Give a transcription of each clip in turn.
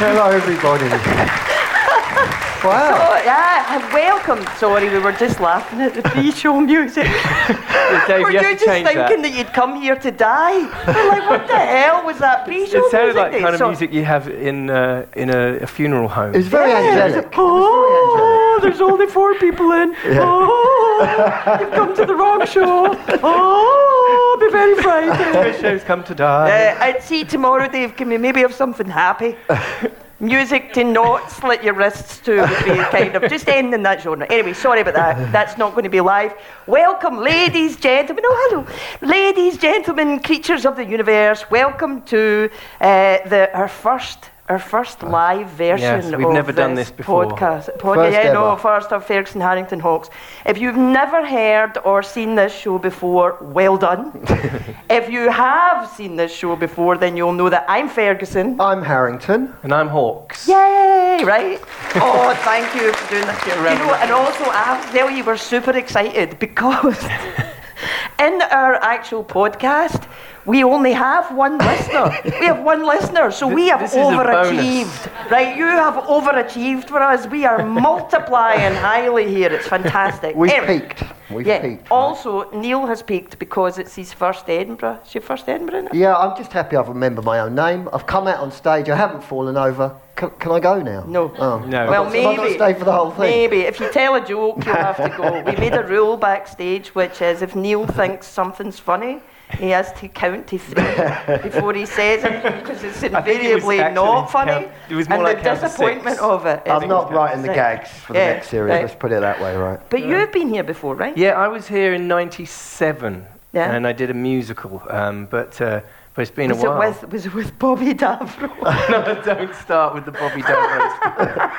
Hello, everybody. wow. Oh, yeah, welcome. Sorry, we were just laughing at the pre-show music. Dave, were you you, just thinking that. that. you'd come here to die? I'm like, what the hell was that pre-show It sounded music? like the kind of So- music you have in uh, in a, a funeral home. It was very angelic. Oh, there's only four people in. Oh, you've come to the wrong show. Oh, Be very frightened. Show's come to die. Uh, I'd see tomorrow, Dave. Can we maybe have something happy? Music to not slit your wrists to would be kind of just ending that genre. Anyway, sorry about that. That's not going to be live. Welcome, ladies, gentlemen. Oh, hello, ladies, gentlemen, creatures of the universe. Welcome to uh, the our first. Our first live version Yes, we've of never done this before. podcast. Pod- First yeah, no, ever. first of Ferguson Harrington Hawkes. If you've never heard or seen this show before, well done. if you have seen this show before, then you'll know that I'm Ferguson. I'm Harrington. And I'm Hawkes. Yay, right? Oh, thank you for doing that. You know, and also, I have to tell you, we're super excited because in our actual podcast, we only have one listener. We have one listener, so we have This is overachieved. Right? You have overachieved for us. We are multiplying highly here. It's fantastic. We've Anyway, peaked. We've yeah. peaked. right? Also, Neil has peaked because it's his first Edinburgh. It's your first Edinburgh, isn't it? Yeah, I'm just happy I've remembered my own name. I've come out on stage. I haven't fallen over. Can, can I go now? No. Oh. No. Well, Have I maybe. stay for the whole thing? Maybe. If you tell a joke, you'll have to go. We made a rule backstage, which is if Neil thinks something's funny, he has to count to three before he says it, because it's I think it invariably not funny. count- it was more and like the disappointment six. of it. is- I'm not writing the Six. gags for the next series. right. Let's put it that way, right? But you've been here before, right? Yeah, I was here in '97, Yeah. and I did a musical. Um, but uh, but it's been Was a it while. with was it with Bobby Davro? no, don't start with the Bobby Davro.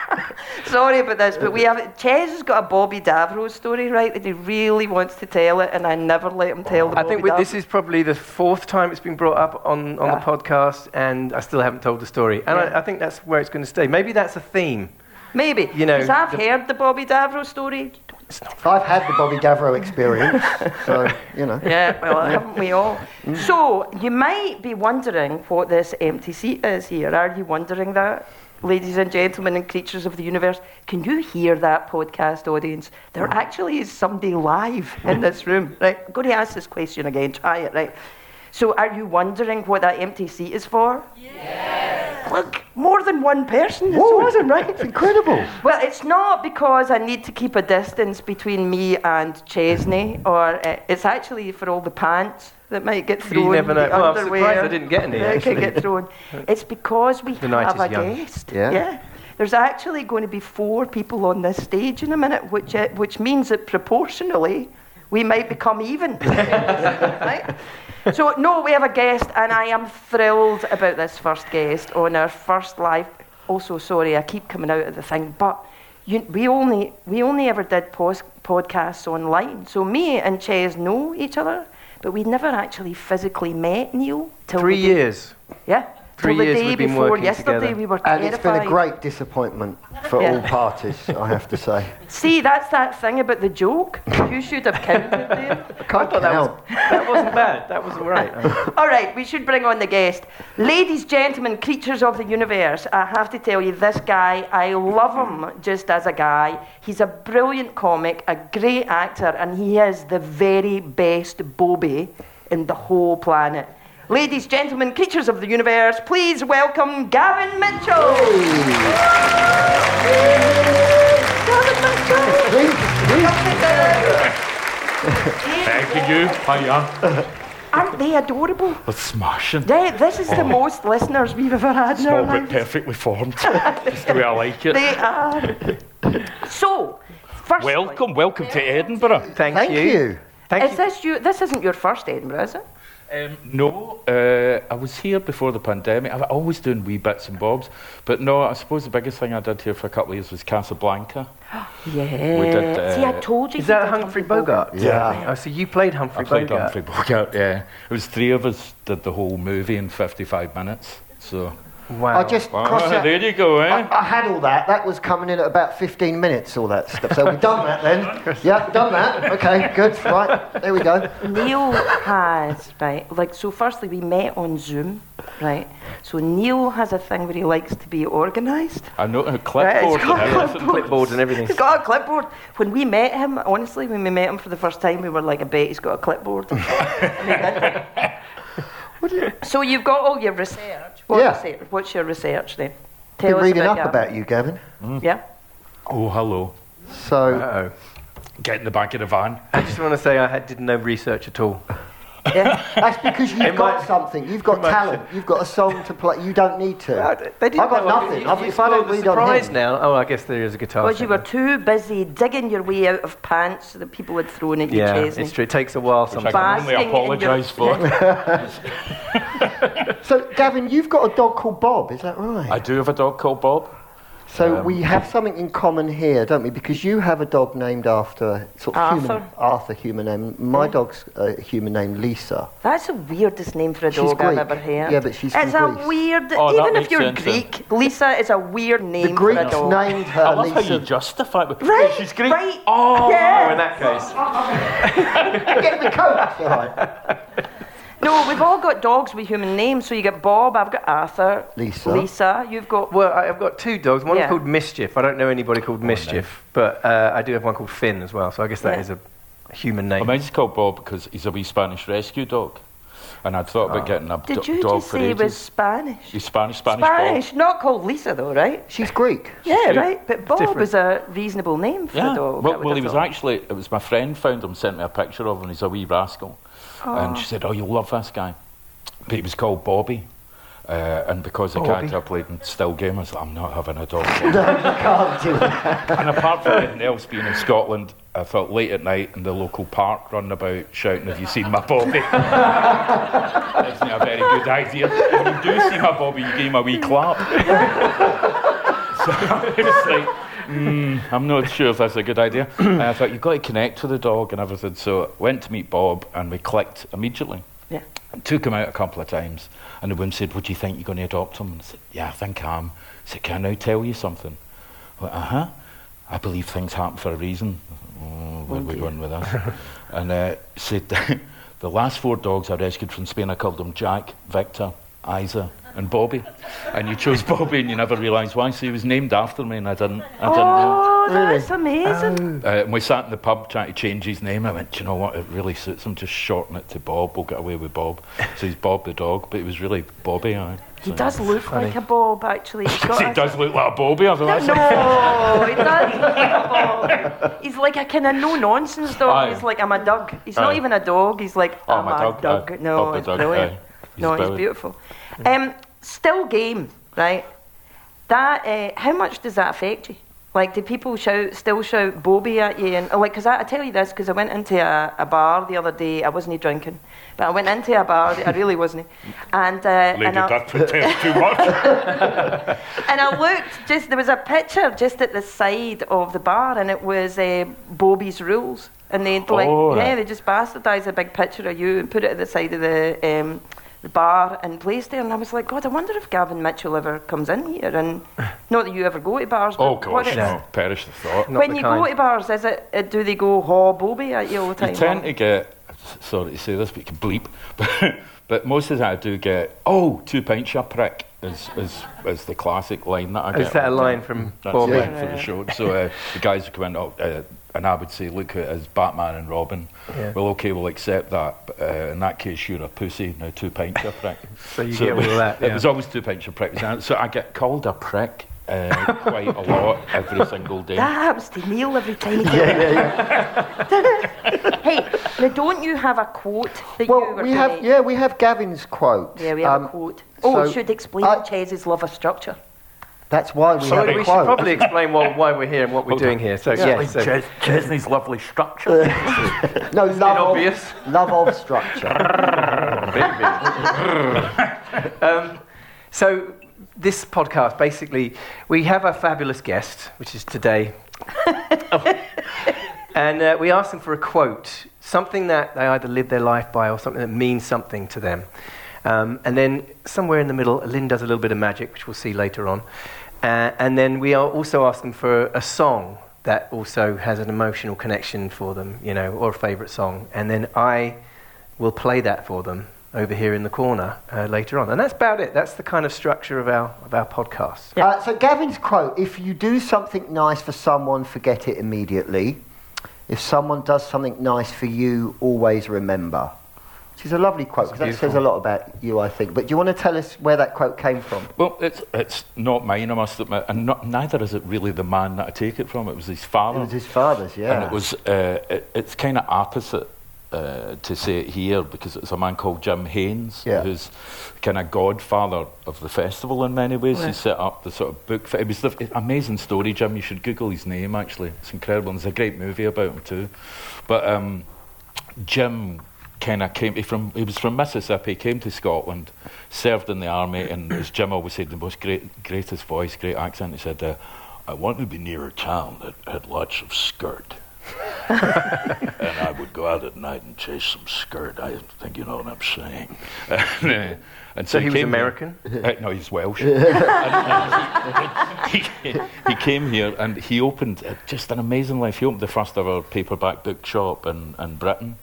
Sorry about this, but we have Ches has got a Bobby Davro story, right? That he really wants to tell it, and I never let him tell the I Bobby think Davro. this is probably the fourth time it's been brought up on, on Yeah. the ah. podcast, and I still haven't told the story. And Yeah. I, I think that's where it's going to stay. Maybe that's a theme. Maybe. you know, Because I've heard the Bobby Davro story. I've had the Bobby Davro experience, so you know. Yeah, well, haven't we all? Mm. So, you might be wondering what this empty seat is here. Are you wondering that? Ladies and gentlemen and creatures of the universe, can you hear that podcast audience? There mm. actually is somebody live in this room. Right, I'm going to ask this question again. Try it, right? So, are you wondering what that empty seat is for? Yes. Look, more than one person. It's Whoa. awesome, right? It's incredible. Well, it's not because I need to keep a distance between me and Chesney, or uh, it's actually for all the pants that might get thrown. You never know. Well, I'm surprised I didn't get any, that can actually. get thrown. It's because we The night have is a young. guest. Yeah. There's actually going to be four people on this stage in a minute, which uh, which means that proportionally we might become even. right? So no, we have a guest, and I am thrilled about this first guest on our first live. Oh, also, sorry, I keep coming out of the thing, but you, we only we only ever did pos- podcasts online. So me and Ches know each other, but we never actually physically met Neil till Three years. Yeah, Three till the years day we've been before working yesterday. together. We were And it's been a great disappointment for Yeah. all parties, I have to say. See, that's that thing about the joke. You should have counted there. I can't thought that was, that wasn't bad. That was all right. All right, we should bring on the guest. Ladies, gentlemen, creatures of the universe, I have to tell you, this guy, I love him just as a guy. He's a brilliant comic, a great actor, and he is the very best Bobby in the whole planet. Ladies, gentlemen, creatures of the universe, please welcome Gavin Mitchell. Gavin Mitchell. Thank you. Thank you. Hiya. Aren't they adorable? It's smashing. They, this is the oh. most listeners we've ever had It's in our all been lives. perfectly formed. Just the way I like it. They are. So, first, Welcome, welcome to Edinburgh. Thank, you. Thank you. Thank Is you. this you? This isn't your first Edinburgh, is it? Um, no, uh, I was here before the pandemic. I'm always doing wee bits and bobs. But no, I suppose the biggest thing I did here for a couple of years was Casablanca. Yeah. We did, uh, See, I told you. Is that Humphrey Bogart? Yeah. Oh, so you played Humphrey I played Bogart. Humphrey Bogart, yeah. It was three of us did the whole movie in 55 minutes. So Wow. I just Wow, crossed that. there you go, eh? I, I had all that. That was coming in at about 15 minutes, all that stuff. So we've done that then. Yeah, done that. Okay, good. Right, there we go. Neil has, right, like, so firstly, we met on Zoom, right? So Neil has a thing where he likes to be organised. I know a Right, clipboard it's got and a everything. clipboard. Clipboards and everything. He's got a clipboard. When we met him, honestly, when we met him for the first time, we were like, I bet he's got a clipboard. so you've got all your research. What Yeah. research? What's your research then? Been us reading up Gavin. about you, Gavin. Mm. Yeah. Oh, hello. So, Uh-oh. Get in the back of the van. I just want to say I did no research at all. Yeah. that's because you've got might- something. You've got it talent. You've got a song to play. You don't need to. They didn't I've got know- nothing. You, I've- you if I don't the read on him- now. Oh, I guess there is a guitar. Because you were too busy digging your way out of pants that people had thrown at you, Yeah, Chesney. it's true. It takes a while Which I can only Basking in your- apologise for. So, Gavin, you've got a dog called Bob. Is that right? I do have a dog called Bob. So Um, we have something in common here, don't we? Because you have a dog named after sort of human Arthur. Arthur human name. My dog's a human named Lisa. That's the weirdest name for a She's dog I've ever heard. Yeah, but she's It's from a Greece. weird. Oh, that even if you're sense then. Greek, Lisa is a weird name The for a Greeks dog. named her I love how Lisa. you justify it. Right, She's Greek. right. Oh, Yeah. Oh, in that case. Get the coat. All right. No, we've all got dogs with human names. So you got Bob, I've got Arthur, Lisa. Lisa. You've got. Well, I- I've got two dogs. One's Yeah. called Mischief. I don't know anybody called Mischief, but uh, I do have one called Finn as well. So I guess that Yeah. is a human Well, name. mine's called Bob because he's a wee Spanish rescue dog. And I'd thought about getting a Did do- you dog just say he was Spanish? He's Spanish, Spanish, Spanish, not called Lisa though, right? She's Greek. Yeah, Greek. right. But Bob different. was a reasonable name for Yeah. a dog. Well, well he have was thought. actually, it was my friend found him, sent me a picture of him, he's a wee rascal. And she said, Oh, you'll love this guy. But he was called Bobby. Uh, and because the Bobby. character I played in Still Game, I was like, I'm not having a dog. No, you can't do that. and apart from anything else, being in Scotland, I felt late at night in the local park running about shouting, Have you seen my Bobby? Isn't a very good idea? When you do see my Bobby, you give him a wee clap. so I was like, mm, I'm not sure if that's a good idea. and I thought, you've got to connect with the dog and everything. So I went to meet Bob and we clicked immediately. Yeah. Took him out a couple of times, and the woman said, "What do you think you're going to adopt him?" And I said, "Yeah, I think I am." I said, "Can I now tell you something?" I went, "Uh huh." I believe things happen for a reason. Oh, where are we going with this? and uh, said, "The last four dogs I rescued from Spain, I called them Jack, Victor, Isa, and Bobby. And you chose Bobby, and you never realised why. So he was named after me, and I didn't. I didn't know." Oh, that's amazing. Uh, and we sat in the pub trying to change his name. I went, Do you know what? It really suits him. Just shorten it to Bob. We'll get away with Bob. So he's Bob the dog, but it was really Bobby. Aye. He So- does look like a Bob, actually. He's got he a- does look like a Bobby. I thought, No, that's he does look like a Bob. He's like a kind of no nonsense dog. Aye. He's like, I'm a dog. He's not even a dog. He's like, Oh, I'm my a dog, Doug. aye. No, Bob the it's dog, brilliant. aye. He's no, he's brilliant. beautiful. Um, still game, right? That uh, how much does that affect you? Like, do people shout, still shout Bobby at you? And like, because I, I tell you this, because I went into a, a bar the other day. I wasn't drinking, but I went into a bar. I really wasn't. And uh, Lady, and I, that protest too much. and I looked just there was a picture just at the side of the bar, and it was uh, Bobby's Rules, and they'd like Oh, yeah right. they just bastardised a big picture of you and put it at the side of the. Um, the bar and placed there, and I was like, God, I wonder if Gavin Mitchell ever comes in here. And not that you ever go to bars, but oh, gosh, it- no. Perish the thought. Not when the you kind. go to bars, is it uh, do they go haw Bobby at you all the time? You tend to get, sorry to say this, but you can bleep. But, but most of the time I do get, oh, two pints, you prick, is, is, is the classic line that I get. Is that a line from That's Bobby? the line for the show. So uh, the guys who come in, oh, uh, and I would say, look at it as Batman and Robin. Yeah. Well, okay, we'll accept that. But, uh, in that case, you're a pussy. Now, two pints, you prick. So you get all that, It was always two pints, you prick. So I get called a prick uh, quite a lot every single day. That happens to Neil every time he gets Hey, now don't you have a quote that you Well, were we gonna- have yeah, we have Gavin's quote. Yeah, we have Um, a quote. Oh, so should explain I- that love of structure. That's why we So have we a should probably explain what, why we're here and what we're doing here. So yes, so Ches- Chesney's lovely structure. no, love of, obvious? love of structure. um, so this podcast basically we have a fabulous guest, which is today, and uh, we ask them for a quote, something that they either live their life by or something that means something to them. Um, and then somewhere in the middle, Lynn does a little bit of magic, which we'll see later on. Uh, and then we are also ask them for a song that also has an emotional connection for them, you know, or a favourite song. And then I will play that for them over here in the corner uh, later on. And that's about it. That's the kind of structure of our, of our podcast. Yeah. Uh, so Gavin's quote: "If you do something nice for someone, forget it immediately. If someone does something nice for you, always remember." Which is a lovely quote because that says a lot about you, I think. But do you want to tell us where that quote came from? Well, it's, it's not mine, I must admit, and not, neither is it really the man that I take it from. It was his father. It was his father's, yeah. And it was, uh, it, it's kind of opposite uh, to say it here because it's a man called Jim Haynes, Yeah. who's kind of godfather of the festival in many ways. Right. He set up the sort of book. Fe- it was the amazing story, Jim. You should Google his name, actually. It's incredible. And there's a great movie about him, too. But um, Jim kind of came he from he was from Mississippi, came to Scotland, served in the army, and as Jim always said, the most great greatest voice, great accent. He said, uh, "I wanted to be near a town that had lots of skirt." and I would go out at night and chase some skirt. I think you know what I'm saying. and, uh, and So he was American? Uh, no, he's Welsh. he, he came here and he opened uh, just an amazing life. He opened the first ever paperback book shop in, in Britain.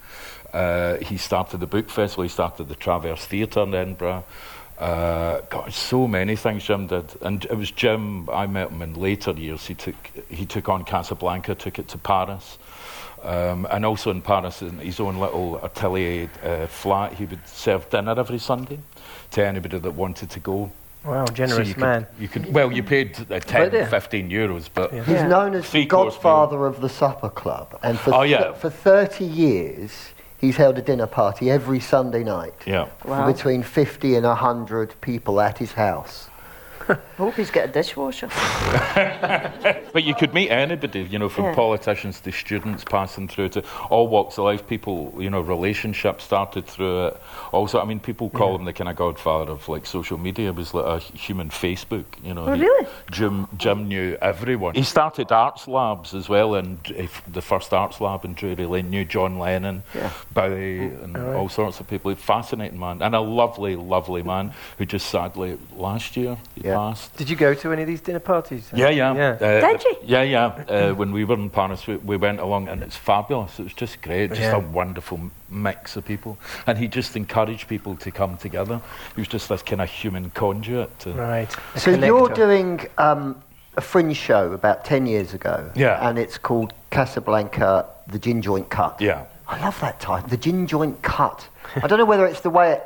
Uh, he started the book festival. He started the Traverse Theatre in Edinburgh. Uh, God, so many things Jim did, and it was Jim. I met him in later years. He took he took on Casablanca, took it to Paris, um, and also in Paris in his own little atelier uh, flat. He would serve dinner every Sunday to anybody that wanted to go. Wow, So generous you could- man. you could, well, you paid uh, 10, yeah. 15 euros, but Yeah. He's known as the godfather of the supper club. And for, Oh, yeah. for 30 years, he's held a dinner party every Sunday night. yeah. For between 50 and 100 people at his house. Hope he's got a dishwasher. But you could meet anybody, you know, from Yeah. politicians to students passing through to all walks of life. People, you know, relationships started through it. Also, I mean, people call him the kind of godfather of like social media. It was like a human Facebook, you know. Oh, He- really? Jim, Jim knew everyone. He started arts labs as well, and the first arts lab in Drury Lane knew John Lennon, Yeah. Bowie, and All right. all sorts of people. Fascinating man, and a lovely, lovely man who just sadly last year he Yeah. Passed. Did you go to any of these dinner parties? Yeah, yeah. Yeah. Uh, Did you? Yeah, yeah. Uh, when we were in Paris, we, we went along, and it's fabulous. It was just great, just Yeah. a wonderful mix of people, and he just encouraged people to come together. He was just this kind of human conduit. Right. a So you're doing um, a fringe show about 10 years ago. Yeah. And it's called Casablanca, the Gin Joint Cut. Yeah. I love that title, the Gin Joint Cut. I don't know whether it's the way it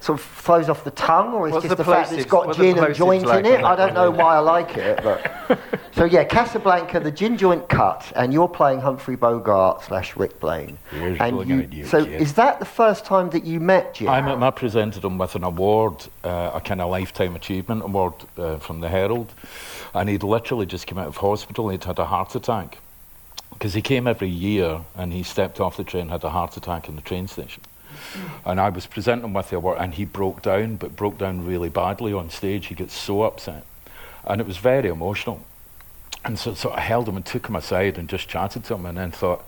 sort of flows off the tongue or it's What's just the the, fact that it's plosives- got what's gin and joint like in it. I don't know why I like it, but so yeah, Casablanca, the Gin Joint Cut, and you're playing Humphrey Bogart slash Rick Blaine. Here's and looking at you, so kid. is that the first time that you met Jim? I, met- I presented him with an award, uh, a kind of lifetime achievement award uh, from the Herald, and he'd literally just come out of hospital. He'd had a heart attack because he came every year, and he stepped off the train, had a heart attack in the train station. And I was presenting with the award, and he broke down, but broke down really badly on stage. He got so upset, and it was very emotional. And so, so I held him and took him aside and just chatted to him, and then thought,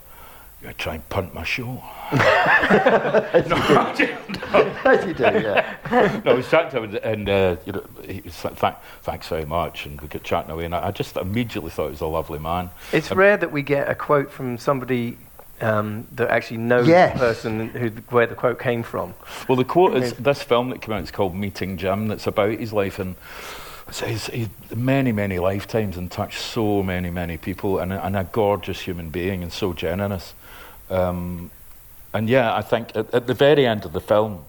"You're gonna punt my show." no, I didn't. As you do, yeah. no, I was chatting to him, and uh, you know, he was like, Thank, thanks very much, and we got chatting away, and I, I just immediately thought he was a lovely man. It's Um, rare that we get a quote from somebody um, that actually knows Yes. the person who, where the quote came from. Well, the quote is this film that came out. It's called Meeting Jim. That's about his life, and it's, he's, he's many, many lifetimes and touched so many, many people, and, a- and a gorgeous human being, and so generous. Um, and yeah, I think at, at the very end of the film,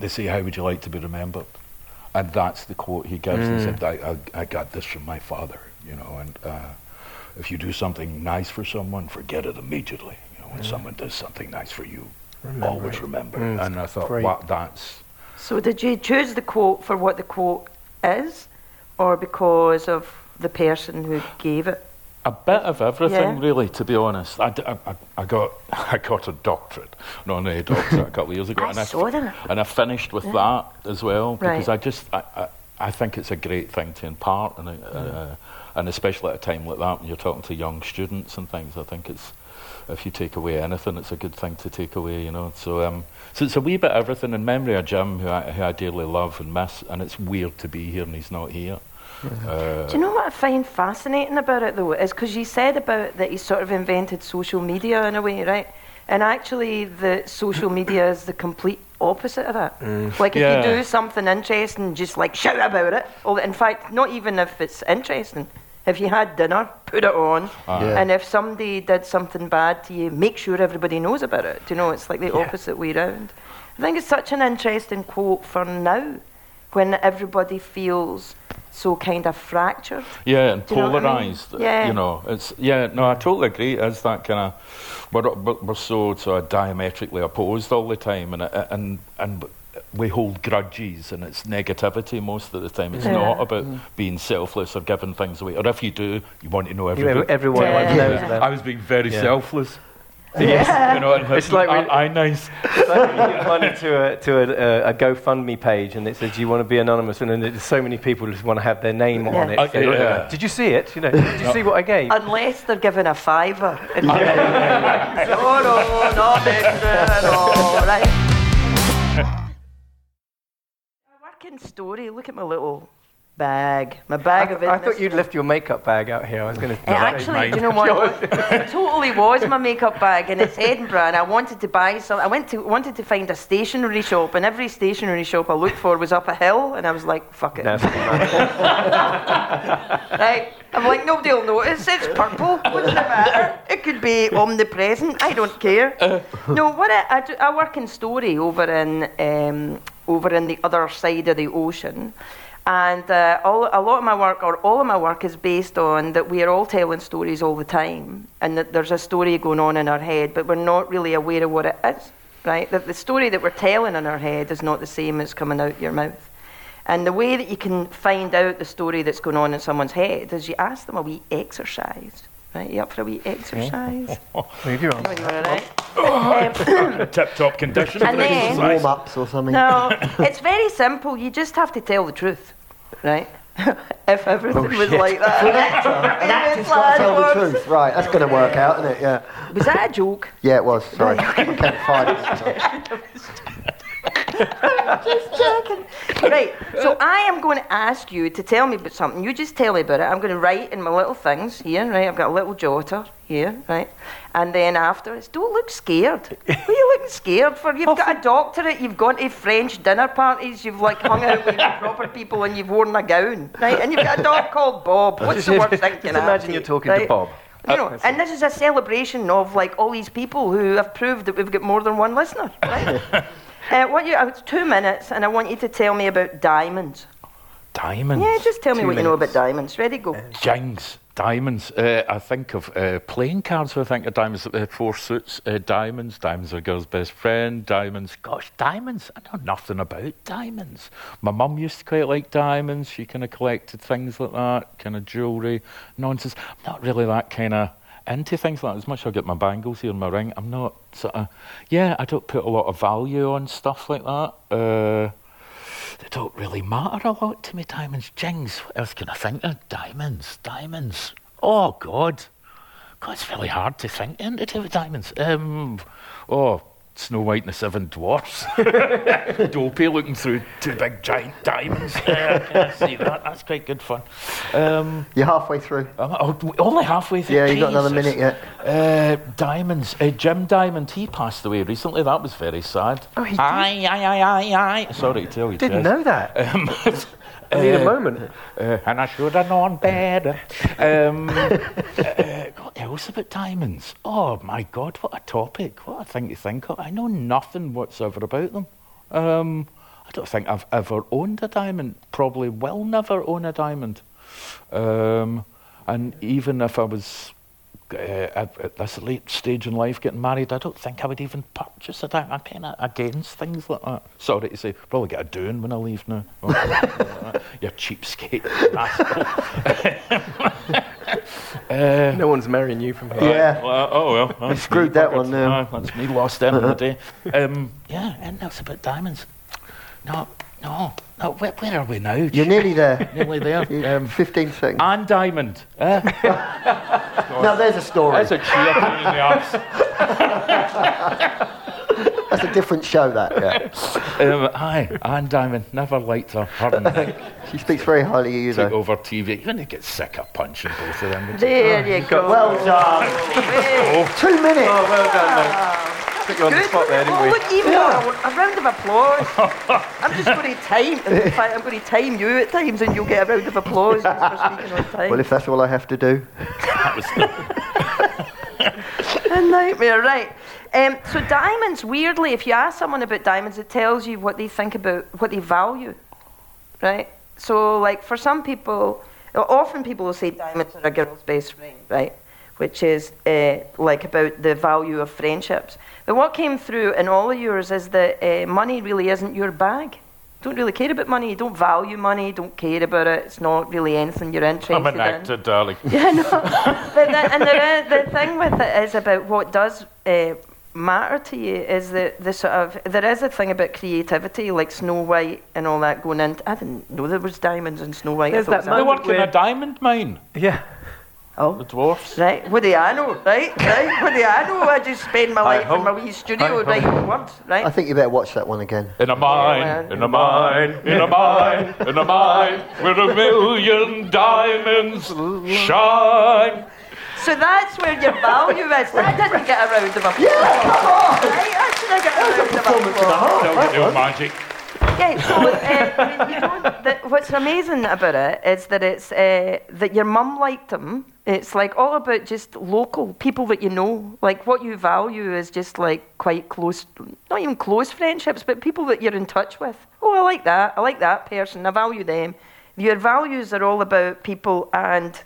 they say, "How would you like to be remembered?" And that's the quote he gives. And he said, I, I, "I got this from my father," you know. And uh, if you do something nice for someone, forget it immediately. You know, when someone does something nice for you, always remember. Mm, and I thought, great. wow, that's So did you choose the quote for what the quote is, or because of the person who gave it? a bit of everything, Yeah. really. To be honest, I, d- I- I- I got I got a doctorate, not a doctorate, a couple of years ago, I and, saw f- that. and I finished with that as well because Right. I just I, I, I think it's a great thing to impart, and uh, and especially at a time like that when you're talking to young students and things, I think it's if you take away anything, it's a good thing to take away, you know. So, um, so it's a wee bit of everything in memory of Jim, who I, who I dearly love and miss, and it's weird to be here and he's not here. Uh, Do you know what I find fascinating about it though? Is because you said about that he sort of invented social media in a way, right? And actually, the social media is the complete opposite of that. Like if Yeah. you do something interesting, just like shout about it. Or in fact, not even if it's interesting. If you had dinner, put it on. Ah. Yeah. And if somebody did something bad to you, make sure everybody knows about it. Do you know? It's like the Yeah. opposite way round. I think it's such an interesting quote for now, when everybody feels so kind of fractured. Yeah, and Do you know what I mean? polarized. Yeah. You know, it's yeah. No, I totally agree. It's that kind of we're, we're we're so sort of diametrically opposed all the time, and and and we hold grudges, and it's negativity most of the time. It's Yeah. not about mm. being selfless or giving things away, or if you do, you want to know You- everything. everyone Yeah. knows I was being very Yeah. selfless. Yeah. You know, and It's like aren't we- I nice. It's like when you give money to a to a, a, a GoFundMe page and it says, "Do you want to be anonymous?" And then there's so many people who just want to have their name on Yeah. it. Okay, So, yeah. Did you see it? You know, did you see what I gave? Unless they're given a fiver. And no, oh, no, not extra at all, right? A story. Look at my little bag. My I, bag of th- I thought you'd left your makeup bag out here. I was going to. It actually, do you know what? it totally was my makeup bag, and it's Edinburgh. And I wanted to buy some. I went to wanted to find a stationery shop, and every stationery shop I looked for was up a hill, and I was like, "Fuck it." Right? I'm like, nobody will notice. It's purple. What does it matter? It could be omnipresent. I don't care. no, what I, I, do, I work in Story over in um, over in the other side of the ocean. And uh, all, a lot of my work, or all of my work, is based on that we are all telling stories all the time, and that there's a story going on in our head, but we're not really aware of what it is, right? That the story that we're telling in our head is not the same as coming out your mouth. And the way that you can find out the story that's going on in someone's head is you ask them a wee exercise. Right? You up for a wee exercise? Move your arms. No, you all right? Um, Tip top condition. And then- Warm ups or something. no, it's very simple. You just have to tell the truth, right? if everything was shit. like that. An actor's got to tell the truth. Right, that's going to work out, isn't it? Yeah. Was that a joke? Yeah, it was. Sorry. I kept five. just checking. Right, so I am going to ask you to tell me about something. You just tell me about it. I'm going to write in my little things here, right? I've got a little jotter here, right? And then afterwards, don't look scared. What are you looking scared for? You've got a doctorate, you've gone to French dinner parties, you've like hung out with proper people and you've worn a gown, right? And you've got a dog called Bob. What's the worst thing can happen imagine you're you, talking to? Bob. You know, and this is a celebration of like all these people who have proved that we've got more than one listener. Right? uh, want you. uh, It's two minutes, and I want you to tell me about diamonds. Diamonds. Yeah, just tell me Two what you know about diamonds. Ready, go. Jings, diamonds. Uh, I think of uh, playing cards. I think of diamonds. Uh, four suits. Uh, diamonds. Diamonds are a girl's best friend. Diamonds. Gosh, diamonds. I know nothing about diamonds. My mum used to quite like diamonds. She kind of collected things like that, kind of jewellery, nonsense. I'm not really that kind of into things like that. As much as I get my bangles here and my ring, I'm not sort of. Yeah, I don't put a lot of value on stuff like that. Uh, they don't really matter a lot to me, diamonds. Jings, what else can I think of? Diamonds, diamonds. Oh, God. God, it's really hard to think into diamonds. Um, oh, Snow White and the Seven Dwarfs. Dopey looking through two big giant diamonds. Uh, can I see that? That's quite good fun. Um, You're halfway through. I'm oh, only halfway through. Yeah, you got another minute yet. Uh, diamonds. Uh, Jim Diamond, he passed away recently. That was very sad. Oh, he did? Aye, aye, aye, aye, aye. Sorry to tell you. Didn't Jez. know that. Um, I need a uh, moment. uh, and I should have known better. Um, uh, what else about diamonds? Oh my God, what a topic! What a thing to think of. I know nothing whatsoever about them. Um, I don't think I've ever owned a diamond. Probably will never own a diamond. Um, and even if I was uh, at, this late stage in life getting married, I don't think I would even purchase a diamond. I'm kind of against things like that. Sorry to say, probably get a doing when I leave now. You're cheapskate. uh, No one's marrying you from here. Yeah. well, oh well. that's screwed that buggered. one now. Aye, that's me lost end of the day. Um, yeah, and that's about diamonds. No, no, no. Where, where are we now? You're nearly there. nearly there. Um, 15 seconds. and diamond. Eh? now there's a story. That's a cheer in the arse. That's a different show, that. Yeah. um, aye, Anne Diamond, never liked her. Her She speaks very highly of you, take though. over TV. You're going to get sick of punching both of them. would you? There you go. Well done. Hey. Two minutes. Oh, well done, mate. Put you on the Good. spot there, didn't oh, we? look, even a, a round of applause. I'm just going to time. In fact, I'm going to time you at times, and you'll get a round of applause for speaking on time. Well, if that's all I have to do. That was a nightmare, right? Um, so diamonds, weirdly, if you ask someone about diamonds, it tells you what they think about, what they value, right? So, like for some people, often people will say diamonds are a girl's best friend, right? Which is uh, like about the value of friendships. But what came through in all of yours is that uh, money really isn't your bag. Don't really care about money. You don't value money. Don't care about it. It's not really anything you're interested in. I'm an in. actor, darling. Yeah, no. but the, and the, the thing with it is about what does uh, matter to you is that the sort of there is a thing about creativity, like Snow White and all that going into. I didn't know there was diamonds in Snow White. I There's thought it that was They work in a diamond mine, Yeah. Oh. The dwarfs. right. What do I know? Right, right. What do I know? I just spend my life in my wee studio Hi ho. writing words, right? I think you better watch that one again. In a mine, well, in a mine, in a mine, in a mine, where a million diamonds shine. So that's where your value is. That doesn't get a round of applause. Yeah, come on. Right? That should get a round of applause. Don't do magic. Yeah, so uh, you know, the, what's amazing about it is that it's uh, that your mum liked him. It's like all about just local people that you know. Like what you value is just like quite close, not even close friendships, but people that you're in touch with. Oh, I like that. I like that person. I value them. Your values are all about people and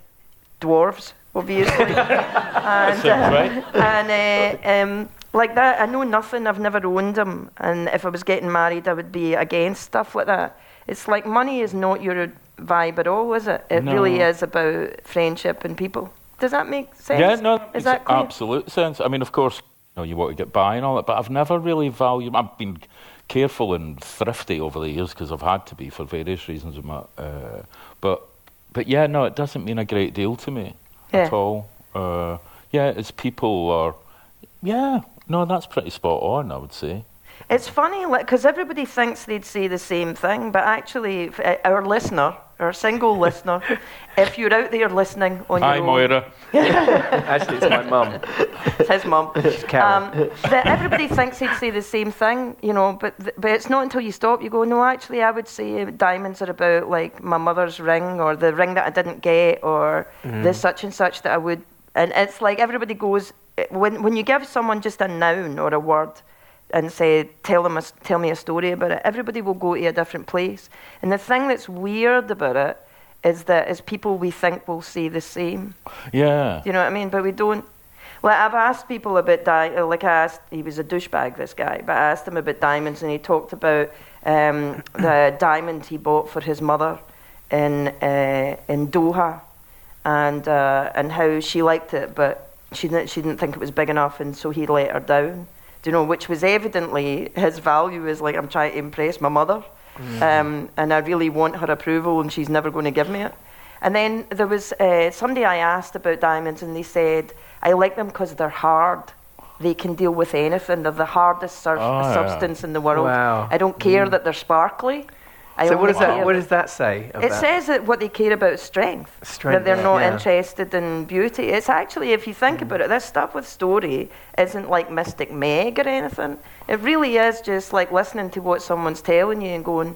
dwarves, obviously. and Sounds right. and uh, um, like that, I know nothing. I've never owned them, and if I was getting married, I would be against stuff like that. It's like money is not your vibe at all, is it? It really is about friendship and people. Does that make sense? Yeah, no, is makes that clear? absolute sense. I mean, of course, you know, you want to get by and all that, but I've never really valued. I've been careful and thrifty over the years because I've had to be for various reasons. Of my, uh, but, but yeah, no, it doesn't mean a great deal to me at Yeah. all. Uh, yeah, it's people are. Yeah, no, that's pretty spot on. I would say. It's funny because everybody thinks they'd say the same thing, but actually, uh, our listener, our single listener, if you're out there listening on Hi, your own, Moira. Actually, it's my mum. it's his mum. Carol. Um, that everybody thinks they'd say the same thing, you know, but th- but it's not until you stop you go, no, actually, I would say diamonds are about like my mother's ring or the ring that I didn't get or the such and such that I would, and it's like everybody goes when when you give someone just a noun or a word. And say, tell them, a, tell me a story about it. Everybody will go to a different place. And the thing that's weird about it is that as people we think will say the same. Yeah. Do you know what I mean? But we don't. Like I've asked people about di- uh, like I asked, he was a douchebag, this guy, but I asked him about diamonds, and he talked about um, the diamond he bought for his mother in uh, in Doha, and uh, and how she liked it, but she didn't she didn't think it was big enough, and so he let her down. Do you know? Which was evidently his value is like I'm trying to impress my mother, um, and I really want her approval, and she's never going to give me it. And then there was uh, somebody I asked about diamonds, and they said, I like them because they're hard. They can deal with anything. They're the hardest sur- Oh, yeah. substance in the world. Wow. I don't care that they're sparkly. I so what does that what does that say? it about- says that what they care about is strength. Strength, that they're not yeah. interested in beauty. It's actually, if you think mm. about it, this stuff with story isn't like Mystic Meg or anything. It really is just like listening to what someone's telling you and going,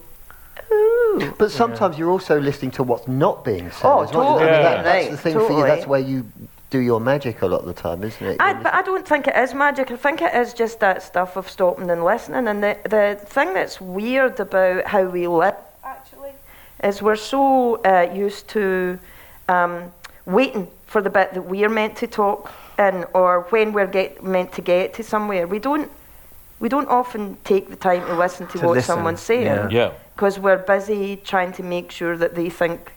ooh. But sometimes you're also listening to what's not being said. Oh, as well. I totally, that- that's the thing for you. That's where you do your magic a lot of the time, isn't it? I, but I don't think it is magic. I think it is just that stuff of stopping and listening. And the, the thing that's weird about how we live, actually, is we're so uh, used to um, waiting for the bit that we're meant to talk in or when we're get, meant to get to somewhere. We don't, we don't often take the time to listen to, To what listen, someone's saying yeah. Yeah. because we're busy trying to make sure that they think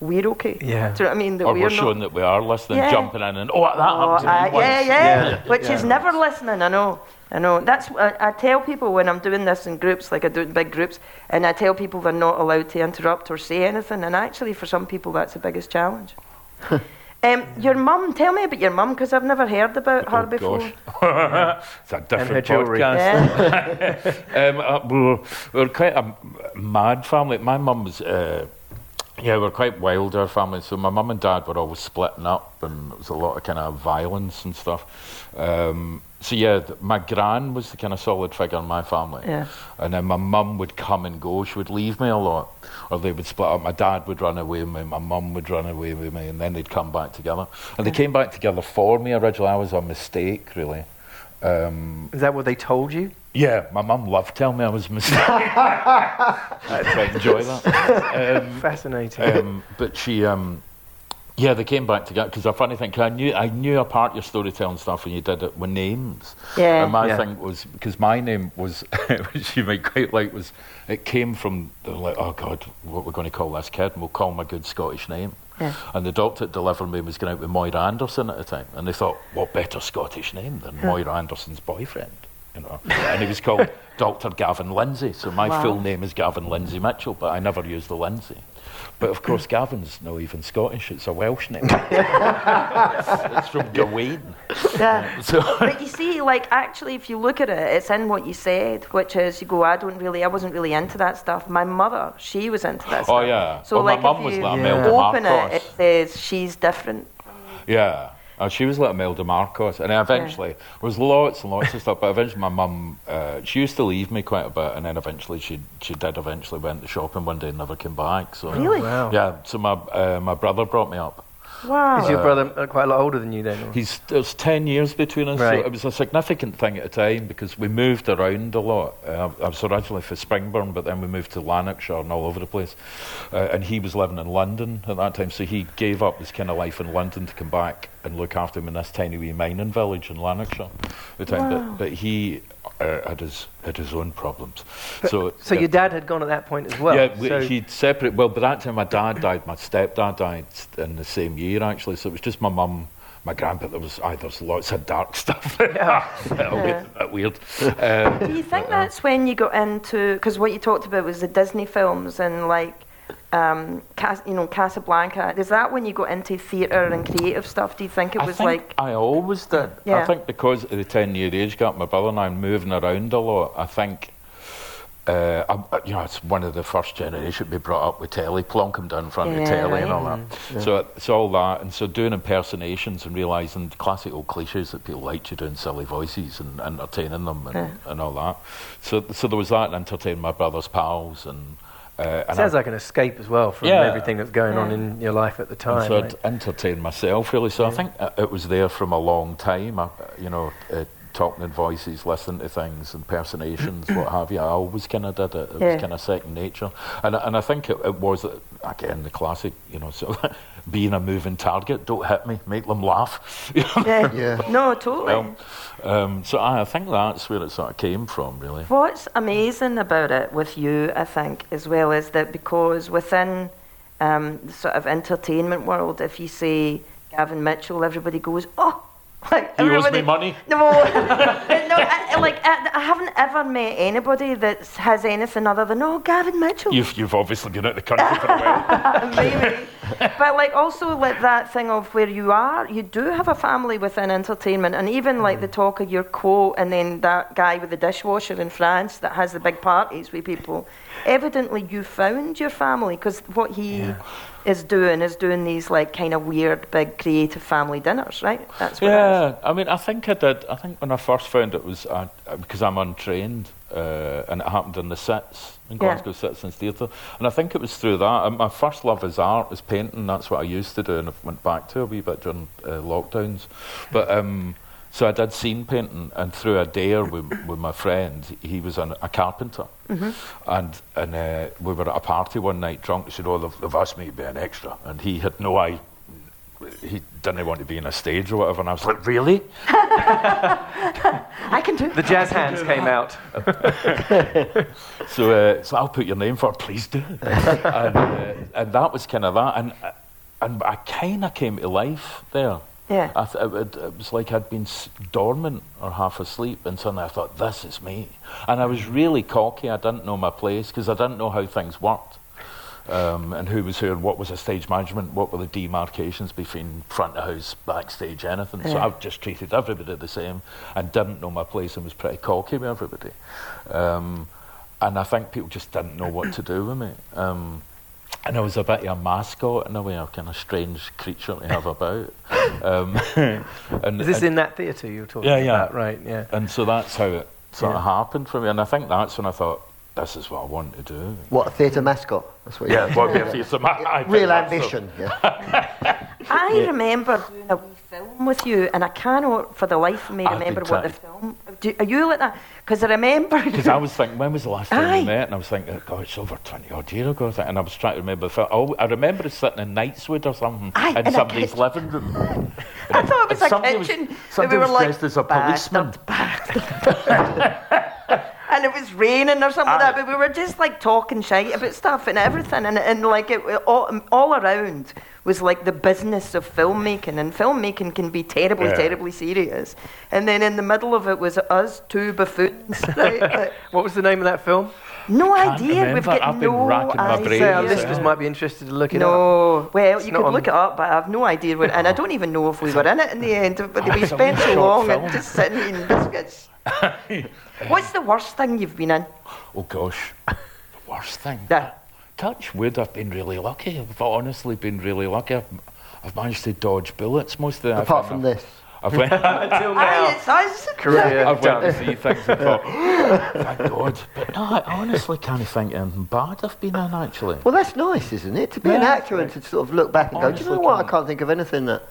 we're okay. Yeah. Do you know what I mean? That Or we're we're not- showing that we are listening, Yeah. jumping in, and oh, that Oh, happened to me once. yeah, yeah, Yeah. which Yeah. is never listening. I know, I know. That's I, I tell people when I'm doing this in groups, like I do in big groups, and I tell people they're not allowed to interrupt or say anything. And actually, for some people, that's the biggest challenge. Um, your mum, tell me about your mum because I've never heard about her Oh, before. gosh. it's a different her podcast. Yeah. um, uh, we're, we're quite a mad family. My mum was, uh, yeah, we're quite wild, our family. So my mum and dad were always splitting up, and there was a lot of kind of violence and stuff. Um, so yeah, th- my gran was the kind of solid figure in my family. Yeah. And then my mum would come and go. She would leave me a lot, or they would split up. My dad would run away with me. My mum would run away with me, and then they'd come back together. And they came back together for me originally. I was a mistake, really. Um, Is that what they told you? Yeah, my mum loved telling me I was a mistake. I quite enjoy that. Um, Fascinating. um, but she, um, yeah, they came back together because a funny thing. 'cause I knew I knew apart your storytelling stuff when you did it with names. Yeah. And my Yeah. thing was because my name was, which you might quite like, was it came from they were like, oh God, what we're going to call this kid, and we'll call him a good Scottish name. Yeah. And the doctor that delivered me was going out with Moira Anderson at the time, and they thought, what better Scottish name than Moira Anderson's boyfriend? You know, and he was called Dr. Gavin Lindsay. So my Wow. full name is Gavin Lindsay Mitchell, but I never used the Lindsay. But of course, Gavin's not even Scottish; it's a Welsh name. it's from Gawain. Yeah. So but you see, like actually, if you look at it, it's in what you said, which is you go, I don't really, I wasn't really into that stuff. My mother, she was into that Oh, stuff. yeah. So Well, like, mum if was you like Imelda open it, it says she's different. Yeah. Uh, she was like Imelda Marcos, and then eventually there was lots and lots of stuff. But eventually, my mum, uh, she used to leave me quite a bit, and then eventually she she did eventually went to shopping one day and never came back. So Really? wow. yeah. So my uh, my brother brought me up. Wow. Is your brother uh, quite a lot older than you then? or- He's there's ten years between us, Right. so it was a significant thing at the time because we moved around a lot. Uh, I was originally from Springburn, but then we moved to Lanarkshire and all over the place. Uh, and he was living in London at that time, so he gave up his kind of life in London to come back and look after him in this tiny wee mining village in Lanarkshire. At the time, Wow. but, but he uh, had his had his own problems. so so uh, your dad had gone at that point as well. yeah, so he'd separate. Well, by that time, my dad died. My stepdad died in the same year, actually. So it was just my mum, my grandpa. There was, aye, there was lots of dark stuff. Yeah. a bit, a bit weird. Um, Do you think that's when you got into because what you talked about was the Disney films and like um, Cas- you know Casablanca? Is that when you got into theatre and creative stuff? Do you think it I was think like I always did. Yeah. I think because of the ten-year age gap, my brother and I moving around a lot. I think. Uh, I, I- you know, it's one of the first generation to be brought up with telly, plonk 'em down in front Yeah, of telly right. and all that. So it's all that, and so doing impersonations and realising classic old cliches that people liked you doing silly voices and entertaining them and, Yeah. and all that. So, so there was that, and entertaining my brother's pals, and uh, and sounds I- like an escape as well from Yeah. everything that's going on in your life at the and time. so right? I'd entertain myself really. So I think uh, it was there from a long time. I, you know, uh, talking in voices, listening to things, impersonations, what have you. I always kind of did it. It Yeah. was kind of second nature, and and I think it, it was again the classic. You know, so being a moving target. Don't hit me. Make them laugh. Yeah. Yeah. No, totally. Well, um, so I, I think that's where it sort of came from, really. What's amazing about it with you, I think, as well, is that because within um, the sort of entertainment world, if you say Gavin Mitchell, everybody goes, oh. Like He owes me money. No, no. I, like I, I haven't ever met anybody that has anything other than oh, Gavin Mitchell. You've you've obviously been out the country for a while. Maybe. but like also like that thing of where you are, you do have a family within entertainment, and even like the mm. talk of your quote, and then that guy with the dishwasher in France that has the big parties with people. Evidently, you found your family because what he is doing is doing these like kind of weird, big, creative family dinners, right? That's what it is. Yeah, I mean, I think I did. I think when I first found it was uh, because I'm untrained, uh, and it happened in the sets in Yeah. Glasgow Citizens Theatre, and I think it was through that. And my first love is art, is painting. That's what I used to do, and I went back to a wee bit during uh, lockdowns. But um, so I did scene painting, and through a dare with, with my friend, he was an, a carpenter, and and uh, we were at a party one night, drunk. He said, "Oh, they've, they've asked me to be an extra," and he had no idea he didn't want to be in a stage or whatever. And I was like, really? I can do. the jazz hands came out. So, uh, so I'll put your name for it, please do. and, uh, and that was kind of that. And, uh, and I kind of came to life there. Yeah. I th- it, it was like I'd been s- dormant or half asleep, and suddenly I thought, this is me. And I was really cocky. I didn't know my place because I didn't know how things worked. Um, and who was who and what was the stage management, what were the demarcations between front of house, backstage, anything. So Yeah. I just treated everybody the same and didn't know my place and was pretty cocky with everybody. Um, and I think people just didn't know what to do with me. Um, and I was a bit of a mascot in a way, a kind of strange creature to have about. Um, and, Is this and- in that theatre you were talking Yeah, yeah. about? Right, yeah. and so that's how it sort of happened for me. And I think that's when I thought, this is what I want to do. What, a theatre mascot? That's what you Yeah, well, yeah. so my, I Real that's the- ambition, yeah. I remember doing a wee film with you, and I cannot for the life of me I've remember what the film. Do, are you like that? Because I remember. Because I was thinking, when was the last time Aye. we met? And I was thinking, God, it's over 20 odd years ago. And I was trying to remember. Oh, I remember sitting in Knightswood or something Aye, in somebody's kitchen. living room. I thought it was a somebody was- kitchen. somebody we were was like, dressed as a policeman. "Bastard, bastard." and it was raining or something like that, but we were just like talking shite about stuff and everything, and, and like it all, all around was like the business of filmmaking, and filmmaking can be terribly, Yeah. terribly serious. And then in the middle of it was us two buffoons, right? Like, What was the name of that film? no Can't idea. We've got I've been no my idea. brain. So Yeah. might be interested to look it up. No, well, It's you not could on- look it up, but I have no idea. What, and I don't even know if we were in it in the end. But we spent so long and just sitting eating biscuits. What's the worst thing you've been in? Oh, gosh. The worst thing. Yeah. Touch wood, I've been really lucky. I've honestly been really lucky. I've, I've managed to dodge bullets most of the time. Apart from this. I've went, Until Aye, now. it's us. Career I've went to done. see things and thought, oh, thank God. But no, I honestly can't think of anything bad I've been in, actually. Well, that's nice, isn't it? To be an Yeah. actor and to sort of look back and go, do you know what? I can't- can't think of anything that.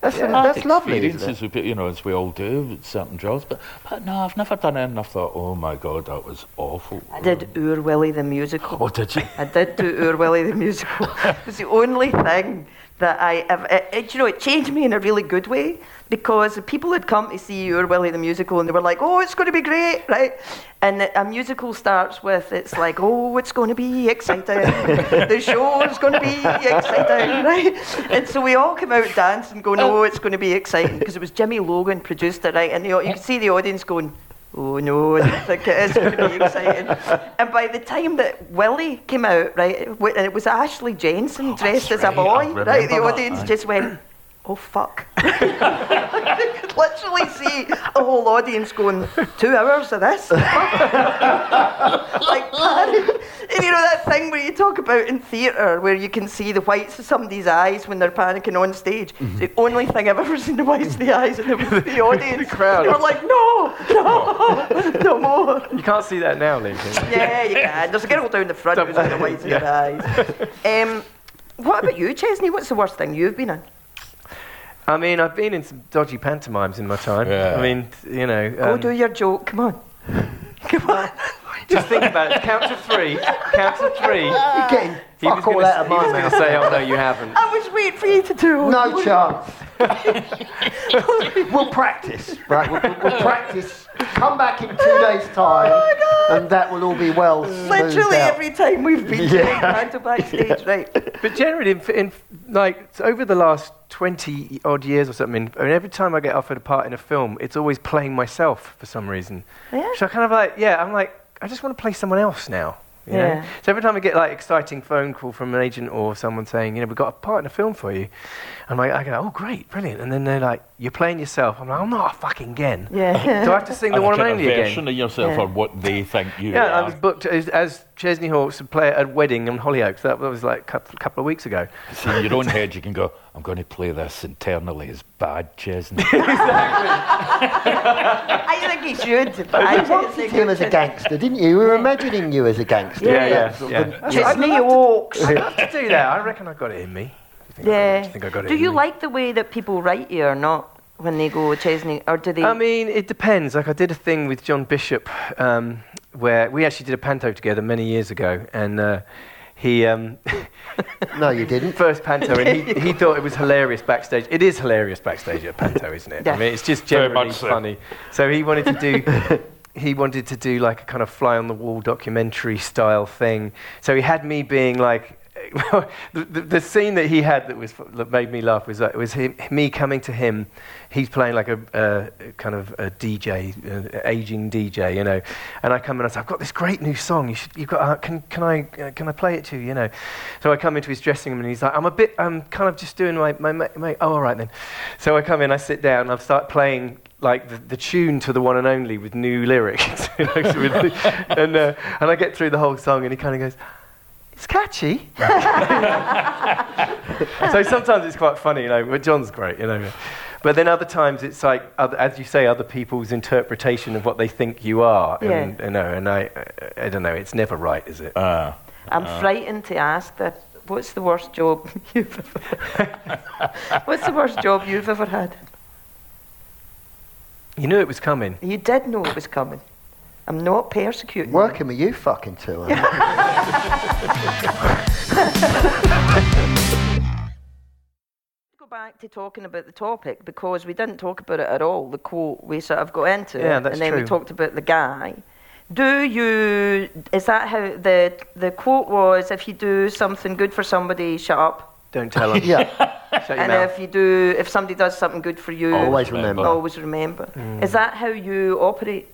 That's, Yeah, that's lovely. Isn't Experiences, it? you know, as we all do with certain jobs. But, but no, I've never done it, and I thought, oh my God, that was awful. I did Oor Wullie the musical. Oh, did you? I did do Oor Wullie the musical. it was the only thing that I ever. It, it, you know, it changed me in a really good way because people had come to see Oor Wullie the musical and they were like, "Oh, it's going to be great, right?" And a musical starts with, "It's like, oh, it's going to be exciting. the show is going to be exciting, right?" And so we all come out dancing, going, "Oh, oh it's going to be exciting," because it was Jimmy Logan produced it, right? And the, you could see the audience going. Oh no, I don't think it is going to be exciting. and by the time that Wullie came out, right, and it was Ashley Jensen dressed as a right, boy, right? The that, audience aye. just went, oh fuck. literally see a whole audience going, two hours of this? like. And you know that thing where you talk about in theatre where you can see the whites of somebody's eyes when they're panicking on stage? Mm-hmm. The only thing I've ever seen the whites of the eyes in it was the audience. crowd. They were like, no, no, no more. You can't see that now, Lincoln. Yeah, you can. There's a girl down the front who's got the whites in her eyes. Um, what about you, Chesney? What's the worst thing you've been in? I mean, I've been in some dodgy pantomimes in my time. Yeah. I mean, you know. Go um, do your joke. Come on. Come on. Just think about it. Count to three. Count to three. You're getting He was fuck all gonna, out of he was going to say, "Oh no, you haven't." I was waiting for you to do. it. No chance. we'll practice, right? We'll, we'll practice. Come back in two days' oh time, and that will all be well Literally out. every time we've been Yeah. yeah. back to backstage, right? But generally, in, in like over the last twenty odd years or something, I mean, every time I get offered a part in a film, it's always playing myself for some reason. Yeah. So I kind of like, yeah, I'm like, I just want to play someone else now. You know? Yeah. So every time I get like exciting phone call from an agent or someone saying, you know, we've got a part in a film for you, I'm like, I go, oh great, brilliant, and then they're like, you're playing yourself. I'm like, I'm not a fucking again. Yeah. Do I have to sing the And a one and kind of only version again? of yourself Yeah. or what they think you Yeah, I was booked as, as Chesney Hawkes to play at a wedding in Hollyoaks. That was like a couple, couple of weeks ago. See, in your own head, you can go, I'm going to play this internally as bad Chesney. Exactly. I think he should. But I You think wanted him as a gangster, didn't you? We were imagining you as a gangster. Yeah, yeah, That sort yeah. of- That's- Chesney I'd love to- I'd love to do that. I reckon I got it in me. Do you think I Yeah. it? Do you think I got it Do you me? like the way that people write you or not when they go Chesney, or do they? I mean, it depends. Like I did a thing with John Bishop um, where we actually did a panto together many years ago, and uh, he um, No, you didn't. first panto, and he, he thought it was hilarious backstage. It is hilarious backstage at panto, isn't it? Yeah. I mean, it's just Very generally much so. funny. So he wanted to do. He wanted to do like a kind of fly on the wall documentary style thing. So he had me being like the, the, the scene that he had that was that made me laugh was that was him, me coming to him. He's playing like a, kind of a DJ, uh, aging DJ, you know. And I come and I say, "I've got this great new song. You should, you've got. Uh, can, can I uh, can I play it to you?" You know. So I come into his dressing room and he's like, "I'm a bit. I'm kind of just doing my my, my, my oh, all right then." So I come in, I sit down, and I start playing like the, the, tune to the one and only with new lyrics. you know, and, uh, and I get through the whole song, and he kind of goes, it's catchy. so sometimes it's quite funny, you know, but John's great, you know. But then other times it's like, other, as you say, other people's interpretation of what they think you are. Yeah. And, you know, and I, I don't know, it's never right, is it? Uh, I'm frightened to ask that. What's the worst job you've ever What's the worst job you've ever had? You knew it was coming. You did know it was coming. I'm not persecuting Working with you fucking two. aren't Go back to talking about the topic because we didn't talk about it at all. The quote we sort of got into, Yeah, it, that's and then we talked about the guy. Do you? Is that how the the quote was? If you do something good for somebody, shut up. Don't tell him. yeah. Shut your and mouth. if you do, if somebody does something good for you, Always remember. remember. always remember. Mm. Is that how you operate?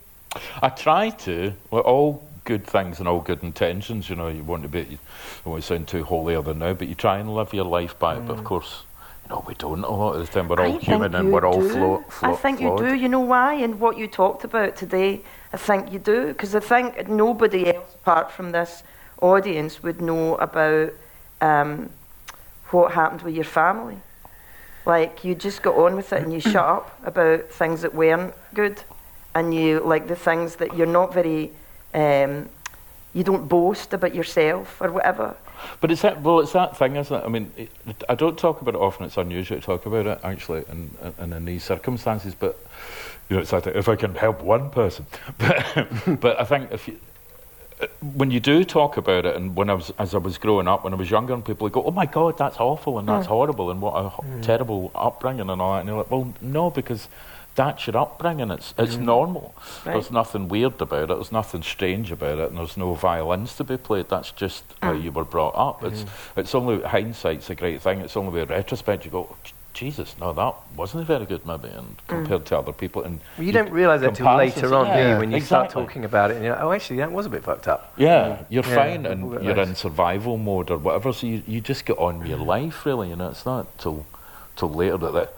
I try to. Well, all good things and all good intentions. You know, you want to be. You don't want to sound too holier than now, but you try and live your life by it. But of course, you know, we don't a lot of the time. We're all I human and we're all do. flo- flo- I think flawed. you do. You know why? And what you talked about today, I think you do. Because I think nobody else apart from this audience would know about um, what happened with your family. Like, you just got on with it and you shut up about things that weren't good. And you, like, the things that you're not very, um, you don't boast about yourself or whatever. But it's that well, it's that thing, isn't it? I mean, it, I don't talk about it often. It's unusual to talk about it actually, and in, in these circumstances. But you know, it's like if I can help one person. But but I think if you. uh, When you do talk about it, and when I was as I was growing up, when I was younger, and people would go, "Oh my God, that's awful and that's horrible and what a ho- terrible upbringing and all that," and you're like, "Well, no, because that's your upbringing. It's it's mm-hmm. normal. Right. There's nothing weird about it. There's nothing strange about it, and there's no violins to be played. That's just how ah. you were brought up. It's mm-hmm. it's only hindsight's a great thing. It's only with retrospect you go, Jesus, no, that wasn't a very good, maybe, and mm. compared to other people. And you don't realise that until later on, do Yeah, you? When you start talking about it, and you're like, oh, actually, that was a bit fucked up. Yeah, mm. you're Yeah, fine, and you're nice. in survival mode or whatever. So you, you just get on with your mm. life, really. You know, it's not till till later that the,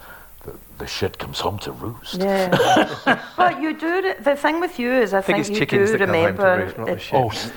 the, the shit comes home to roost. Yeah. but you do, re- the thing with you is, I, I think, it's you do that come home to remember. roost, not the it- shit. Oh, s-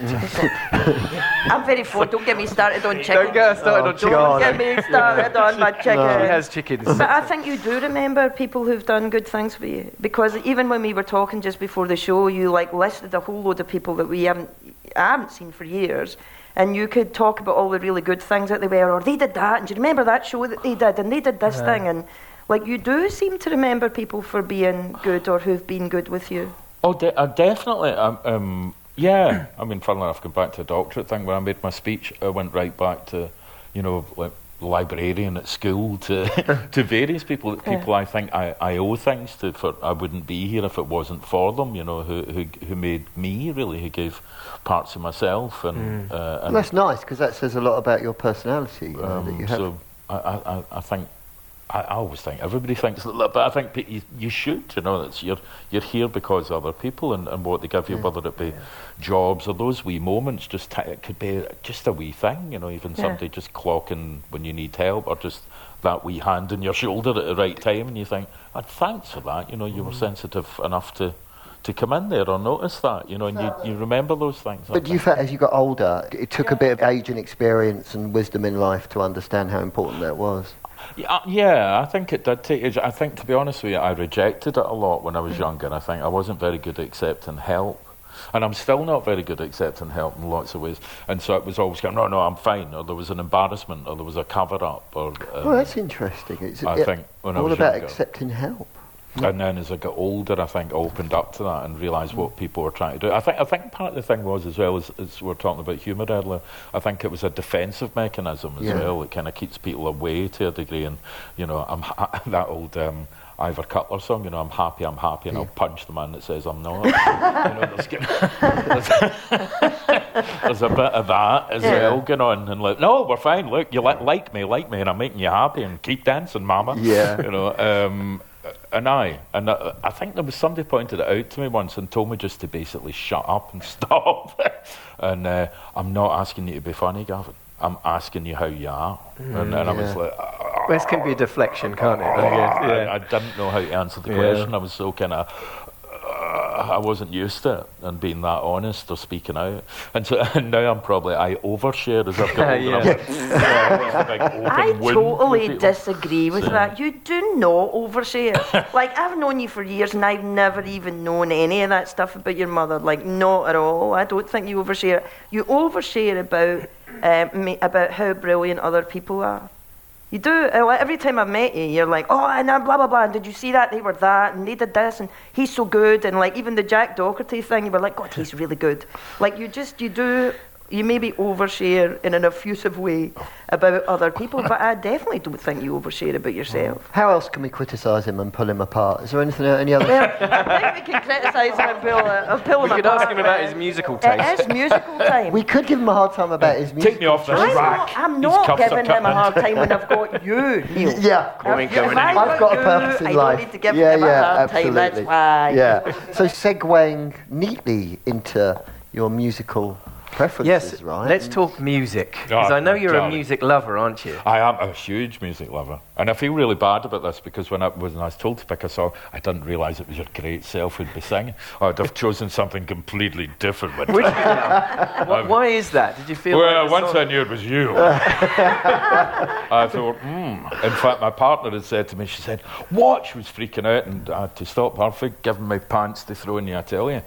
I'm very full. Don't get me started on chickens. Don't get us started on Don't get me started on my chickens. She has chickens. But I think you do remember people who've done good things for you because even when we were talking just before the show, you like listed a whole load of people that we haven't, I haven't seen for years, and you could talk about all the really good things that they were, or they did that, and do you remember that show that they did, and they did this thing, and like you do seem to remember people for being good or who've been good with you. Oh, de- uh, definitely. Um, um, yeah. I mean, funnily enough, going back to the doctorate thing, when I made my speech, I went right back to, you know, like librarian at school to to various people, people I think I, I owe things to. For I wouldn't be here if it wasn't for them. You know, who who who made me really, who gave parts of myself and. Uh, Well, that's nice because that says a lot about your personality. You know, that um, you have. so I, I, I- I think I, I always think everybody thinks but I think pe- you, you should. You know, that's you're you're here because of other people and, and what they give you, whether it be jobs or those wee moments. Just ti it could be just a wee thing. You know, even Yeah. somebody just clocking when you need help, or just that wee hand on your shoulder at the right time, and you think, oh, thanks for that. You know, you were mm-hmm. sensitive enough to. To come in there or notice that, you know, and you, you remember those things. But do you think. as you got older, it took a bit of age and experience and wisdom in life to understand how important that was? Yeah, uh, yeah, I think it did take. I think, to be honest with you, I rejected it a lot when I was younger. I think I wasn't very good at accepting help. And I'm still not very good at accepting help in lots of ways. And so it was always going, no, no, I'm fine. Or there was an embarrassment, or there was a cover up. Or, um, well, that's interesting. It's I it- think when I all was about younger. accepting help. And then as I got older, I think I opened up to that and realised what people were trying to do. I think I think part of the thing was as well as, as we were talking about humour earlier. I think it was a defensive mechanism as Yeah. well. It kind of keeps people away to a degree. And you know, I'm that old. Um, Ivor Cutler song, you know, I'm happy, I'm happy, and I'll punch the man that says I'm not. you know, there's, there's, there's a bit of that as Yeah. well going on. And like, no, we're fine. Look, you li- like me, like me, and I'm making you happy, and keep dancing, mama. Yeah. You know, um, and I, and I, I think there was somebody pointed it out to me once and told me just to basically shut up and stop. and uh, I'm not asking you to be funny, Gavin. I'm asking you how you are. and, and I was yeah. like, "Ah, This can be a deflection, can't it? I guess, I, yeah. I didn't know how to answer the Yeah. question. I was so kind of. I wasn't used to it and being that honest or speaking out, and so and now I'm probably I overshare as I've got older. Yeah. I'm like, "Yeah, big I wound with totally disagree with So- that. You do not overshare. like I've known you for years, and I've never even known any of that stuff about your mother. Like not at all. I don't think you overshare. You overshare about um, me, about how brilliant other people are. You do. Uh, Every time I've met you, you're like, oh, and I'm blah blah blah. And did you see that? They were that, and they did this, and he's so good. And like even the Jack Docherty thing, you were like, God, he's really good. Like you just you do. You maybe overshare in an effusive way about other people, but I definitely don't think you overshare about yourself. How else can we criticise him and pull him apart? Is there anything, any other? Well, I think we can criticise him and pull, uh, and pull We him could ask him about his musical taste. It is musical time. we could give him a hard time about his music. Take me off this I'm rack. not, I'm not giving him a hard time when I've got you, Neil. Yeah. We ain't going I've anywhere. I've got a you, purpose in I life. don't need to give yeah, him a hard absolutely. time. That's why. Yeah. So segueing neatly into your musical preferences, Yes, right? let's talk music. Because Oh, I know you're a music lover, aren't you? I am a huge music lover, and I feel really bad about this because when I, when I was told to pick a song, I didn't realise it was your great self who'd be singing. I'd have chosen something completely different. But Which, why, why is that? Did you feel well, like once song- I knew it was you, I thought, hmm. In fact, my partner had said to me, she said, "What?" She was freaking out, and I had to stop her for giving me pants to throw in the I tell you.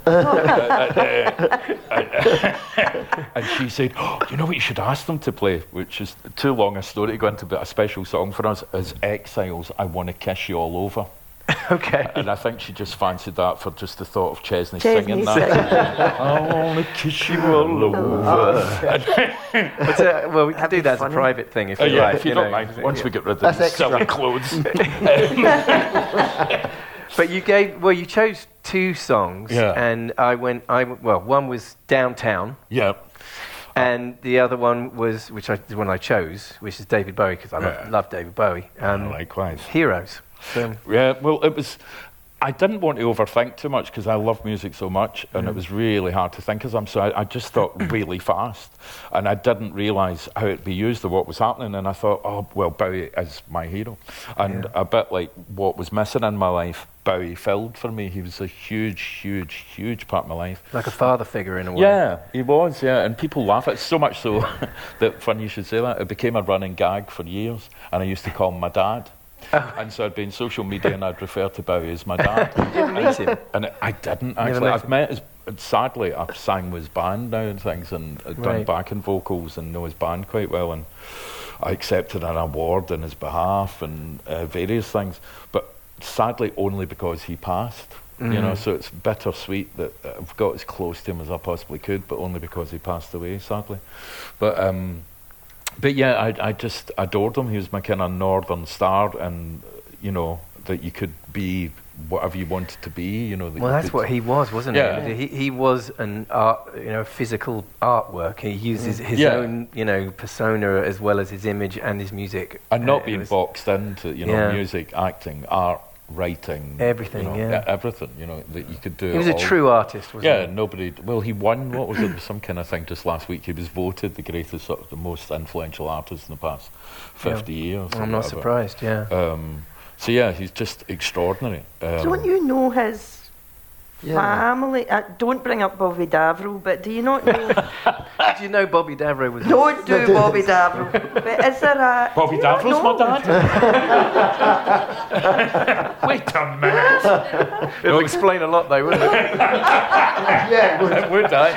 and she said, oh, "You know what? You should ask them to play." Which is too long a story to go into, but a special song for us is "Exiles." I want to kiss you all over. Okay. And I think she just fancied that for just the thought of Chesney, Chesney singing that. I want to kiss you all over. But, uh, well, we can That'd do be that as a private thing if Uh, you yeah, like. if you, you don't know. mind, once we get rid of That's these silly extra. clothes. But you gave well, you chose two songs, Yeah. and I went. I well, one was Downtown, yeah. and the other one was which I, the one I chose, which is David Bowie because I love, love David Bowie. Um, Likewise. Heroes. So, Yeah, well, it was. I didn't want to overthink too much because I love music so much, and it was really hard to think as I'm. So I, I just thought really fast, and I didn't realise how it'd be used or what was happening. And I thought, oh well, Bowie is my hero, and Yeah. a bit like what was missing in my life, Bowie filled for me. He was a huge, huge, huge part of my life. like a father figure in a way. Yeah, he was, yeah. And people laugh at it so much so that, funny you should say that, it became a running gag for years. And I used to call him my dad. And so I'd be in social media and I'd refer to Bowie as my dad. Did you ever meet him? and I didn't actually. met I've him? met his. Sadly, I've sang with his band now and things, and done Right. backing vocals and know his band quite well. And I accepted an award on his behalf and uh, various things, but sadly only because he passed. You Mm-hmm. know, so it's bittersweet that I've got as close to him as I possibly could, but only because he passed away, sadly. But um, but yeah, I I just adored him. He was my kind of northern star, and you know that you could be whatever you wanted to be. You know. That Well, that's what he was, wasn't Yeah. it? He, he was an art, you know, physical artwork. He uses his Yeah. own, you know, persona as well as his image and his music. and Uh, not it being boxed into you know Yeah. music, acting, art, writing, Everything, you know, yeah. everything. You know that you could do. He was a all. true artist, wasn't Yeah, he? nobody. Well, he won. What was it? Some kind of thing just last week. He was voted the greatest, sort of, the most influential artist in the past fifty years. I'm not whatever. surprised. Yeah. Um, so yeah, he's just extraordinary. Um, Don't you know his Yeah. family? Uh, don't bring up Bobby Davro, but do you not know? Did you know Bobby Davro was? don't do Bobby Davro. But is there a. Bobby do you not Davro's my know? dad. Wait a minute. It'll explain a lot, though, wouldn't it? Yeah, well, Would I?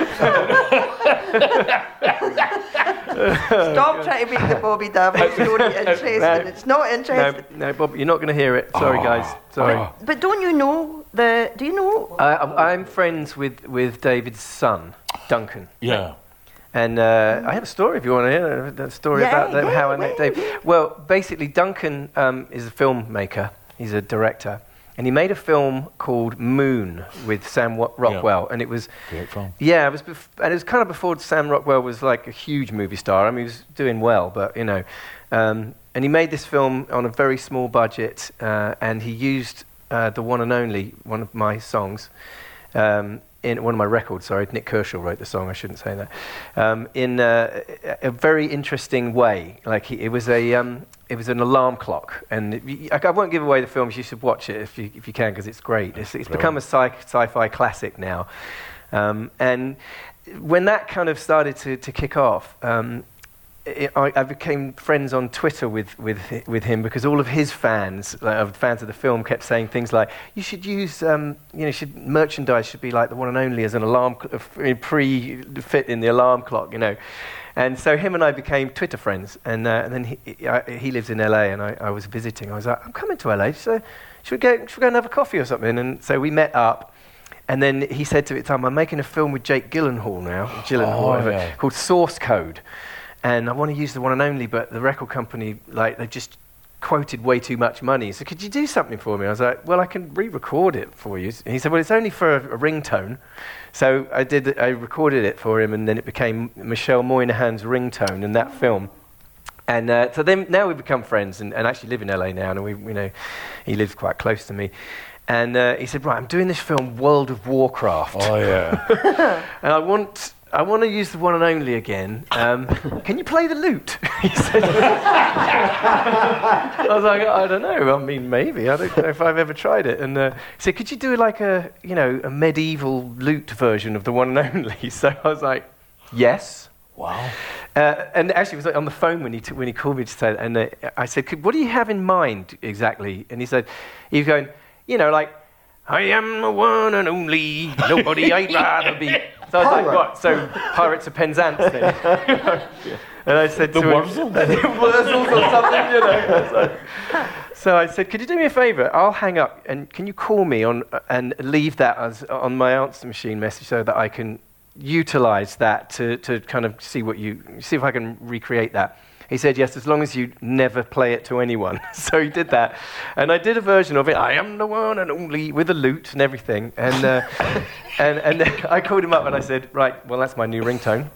Stop trying to make the Bobby Davro story interesting. No. It's not interesting. no, no Bob, you're not going to hear it. Sorry, guys. Sorry. Oh. But don't you know the? Do you know? Uh, I'm- I'm friends with, with David's son, Duncan. Yeah. And uh, I have a story if you want to hear that story Yeah, about that, yeah, how I met Dave. Well, basically, Duncan um, is a filmmaker. He's a director, and he made a film called Moon with Sam Wa- Rockwell, and it was Great film. yeah, it was, bef- and it was kind of before Sam Rockwell was like a huge movie star. I mean, he was doing well, but you know, um, and he made this film on a very small budget, uh, and he used uh, the one and only one of my songs. Um, in one of my records, sorry, Nik Kershaw wrote the song. I shouldn't say that. Um, in uh, a very interesting way, like he, it was a, um, it was an alarm clock, and it, I I won't give away the film. You should watch it if you, if you can, because it's great. It's, it's become a sci- sci-fi classic now, um, and when that kind of started to, to kick off, um, I, I became friends on Twitter with, with, with him because all of his fans, like, of fans of the film, kept saying things like, "You should use, um, you know, should merchandise should be like the one and only as an alarm cl- uh, pre-fit in the alarm clock," you know. And so him and I became Twitter friends, and, uh, and then he, I, he lives in LA, and I, I was visiting. I was like, "I'm coming to LA, so should we go? Should we go and have a coffee or something?" And so we met up. And then he said to me at the time, I'm making a film with Jake Gyllenhaal now, Gyllenhaal, Oh, whatever, yeah. called Source Code. And I want to use the one and only, but the record company, like, they just quoted way too much money. So could you do something for me? I was like, well, I can re-record it for you. And he said, well, it's only for a, a ringtone. So I did. I recorded it for him, and then it became Michelle Monaghan's ringtone in that film. And uh, so then now we've become friends and, and actually live in LA now, and we, you know, he lives quite close to me. And uh, he said, right, I'm doing this film, World of Warcraft. Oh yeah. And I want, I want to use the one and only again. Um, can you play the lute? he said. I was like, I don't know. I mean, maybe. I don't know if I've ever tried it. And uh, he said, could you do like a, you know, a medieval lute version of the one and only? So I was like, yes. wow. Uh, and actually, it was like on the phone when he, t- when he called me to say that. And uh, I said, "Could- What do you have in mind exactly? And he said, He was going, You know, like, I am the one and only, nobody I'd rather be. So I was like, Pirate. What? So, Pirates of Penzance then? and I said, The to him, Wurzel? Wurzels or something, you know. So, so I said, Could you do me a favour? I'll hang up and can you call me on and leave that as on my answer machine message so that I can utilize that to, to kind of see what you see if I can recreate that. He said yes, as long as you never play it to anyone. so he did that, and I did a version of it. I am the one and only with a lute and everything. And uh, and and I called him up and I said, right, well that's my new ringtone.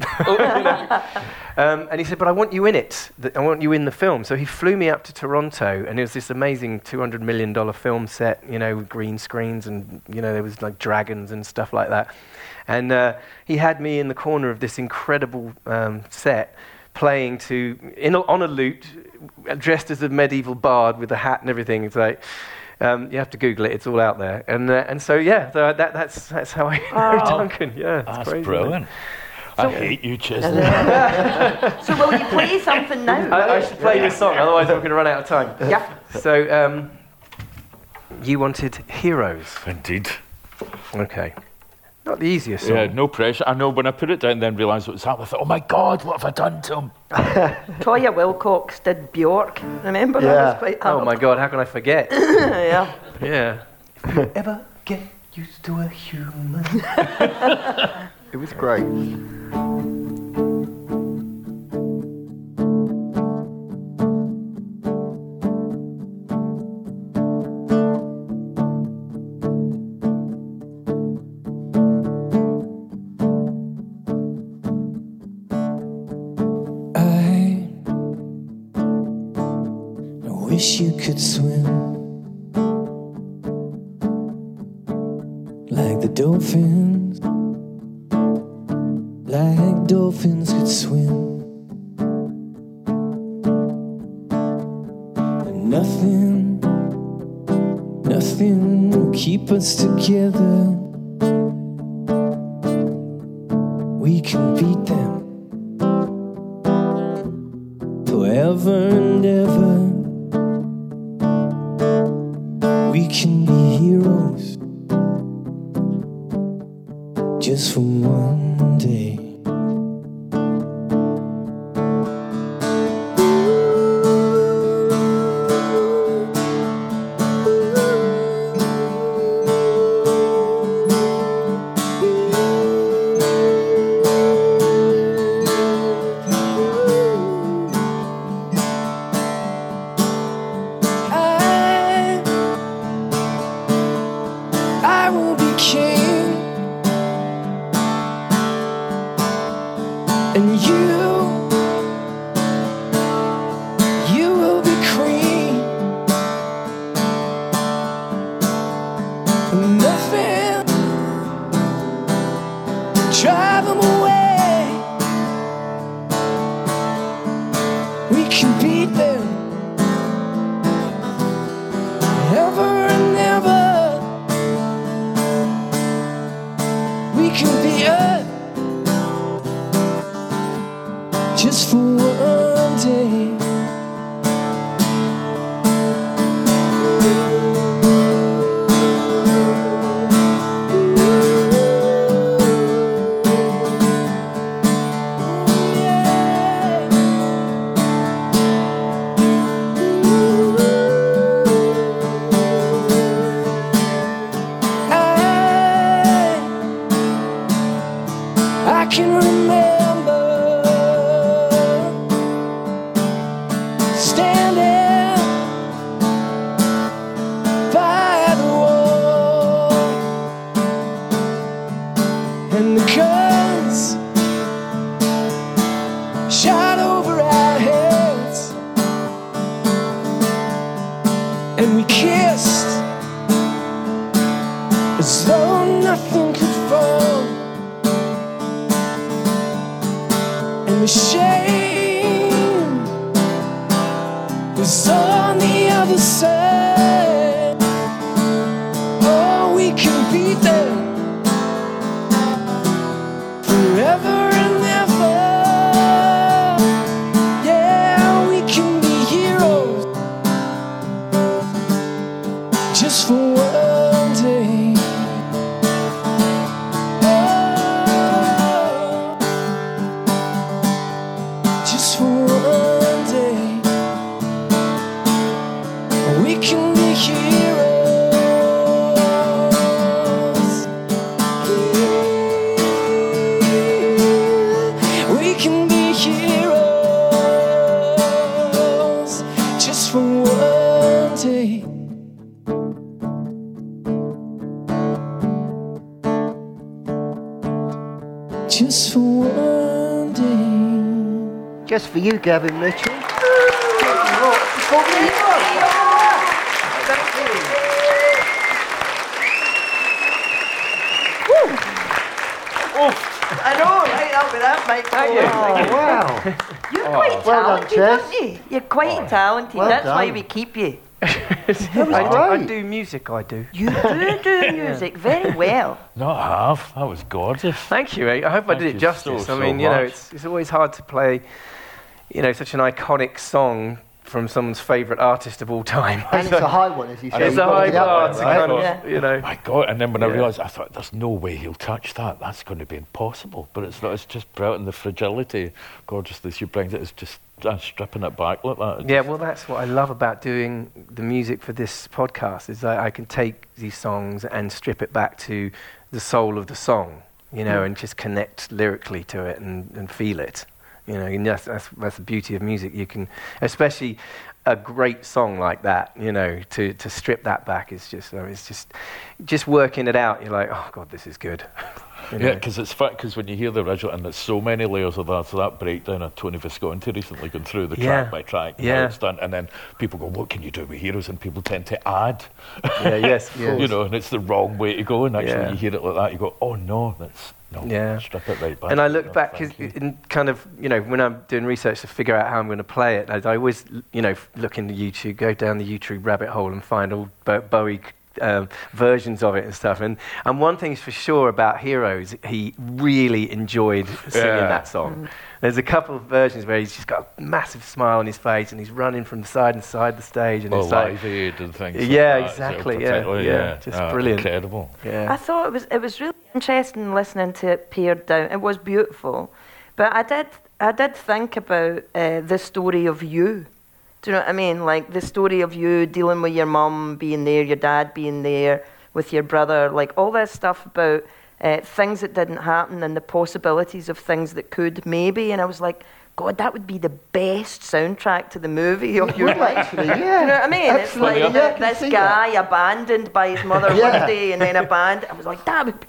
Um, and he said, but I want you in it. I want you in the film. So he flew me up to Toronto, and it was this amazing two hundred million dollar film set. You know, with green screens and you know there was like dragons and stuff like that. And uh, he had me in the corner of this incredible um, set, playing to in a, on a lute, dressed as a medieval bard with a hat and everything. It's like um, you have to Google it; it's all out there. And uh, and so yeah, th- that, that's that's how I know Duncan. Yeah, it's That's crazy, brilliant. I hate you, Chisholm. So will you play something now? I, I should play this song, otherwise I'm going to run out of time. yeah. So um, you wanted heroes, Indeed. okay? Not the easiest song. Yeah, no pressure. I know when I put it down, then realised what was happening. I thought, oh my God, what have I done to him? Toyah Willcox did Bjork. Remember that Yeah. was quite Oh my God, how can I forget? yeah. Yeah. If you ever get used to a human. It was great. Shame was on the other side. You, Gavin Mitchell. I know, right up with that, Mike. Thank you. Oh, wow. You're quite Well talented, Jess. aren't you? You're quite talented. well That's why we keep you. I, do. I do music, I do. You do do music very well. Not half. That was gorgeous. Thank you. eh? I hope I did it justice. so, I so mean, you know, it's, it's always hard to play, you know, such an iconic song from someone's favourite artist of all time. And it's a high one, as you say. it's You've a high get up bar right? kind of, Yeah. you know. My God! And then when I realised, I thought, "There's no way he'll touch that. That's going to be impossible." But it's not. It's just brilliant. The fragility, gorgeously she brings it. Is just uh, stripping it back like that. Yeah, well, that's what I love about doing the music for this podcast is that I can take these songs and strip it back to the soul of the song, you know, and just connect lyrically to it and, and feel it, you know. And that's, that's that's the beauty of music. You can, especially a great song like that, you know, to, to strip that back is just uh, it's just just working it out. You're like, oh god, this is good. You Yeah, because it's fun. Because when you hear the original, and there's so many layers of that, so that breakdown of Tony Visconti recently going through the Yeah. track by track, Yeah. it's done, and then people go, "What can you do with heroes?" And people tend to add, yeah, yes, you know, and it's the wrong way to go. And actually, Yeah. when you hear it like that, you go, "Oh no, that's no, Yeah. strip it right back." And I No, look back thank 'cause in kind of, you know, when I'm doing research to figure out how I'm going to play it, I, I always, you know, look in the YouTube, go down the YouTube rabbit hole and find all Bowie um, versions of it and stuff. And, and one thing's for sure about Heroes, he really enjoyed singing Yeah. that song. There's a couple of versions where he's just got a massive smile on his face and he's running from side and side the stage. And Or it's like, Live and things. like Yeah, that, so exactly, yeah, particularly, yeah, just Ah, brilliant. incredible. yeah. I thought it was it was really interesting listening to it pared down. It was beautiful, but I did I did think about uh, the story of you. Do you know what I mean? Like the story of you dealing with your mum being there, your dad being there, with your brother, like all this stuff about uh, things that didn't happen and the possibilities of things that could maybe. And I was like, God, that would be the best soundtrack to the movie of your life. actually, Do you know what I mean? It's like yeah, this guy abandoned by his mother Yeah. one day and then abandoned. I was like, that would be,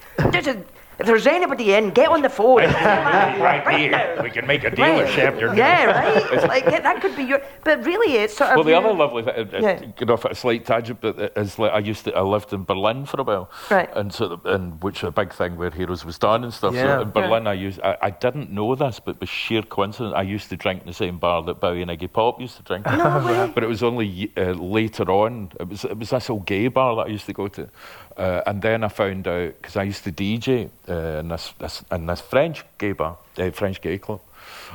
If there's anybody in, get on the phone. right Right here. now. We can make a deal with Right. Chef Your Yeah, right. like that could be your. But really, it's sort of. Well, the you- other lovely thing, uh, Yeah. get off at a slight tangent, but it is like I used to, I lived in Berlin for a while, Right. and so, the, and which is a big thing where Heroes was done and stuff. Yeah. So in Berlin, I used, I, I didn't know this, but by sheer coincidence, I used to drink in the same bar that Bowie and Iggy Pop used to drink. No way. But it was only uh, later on. It was it was this old gay bar that I used to go to, uh, and then I found out because I used to DJ uh, in this, this in this French gay bar, uh, French gay club,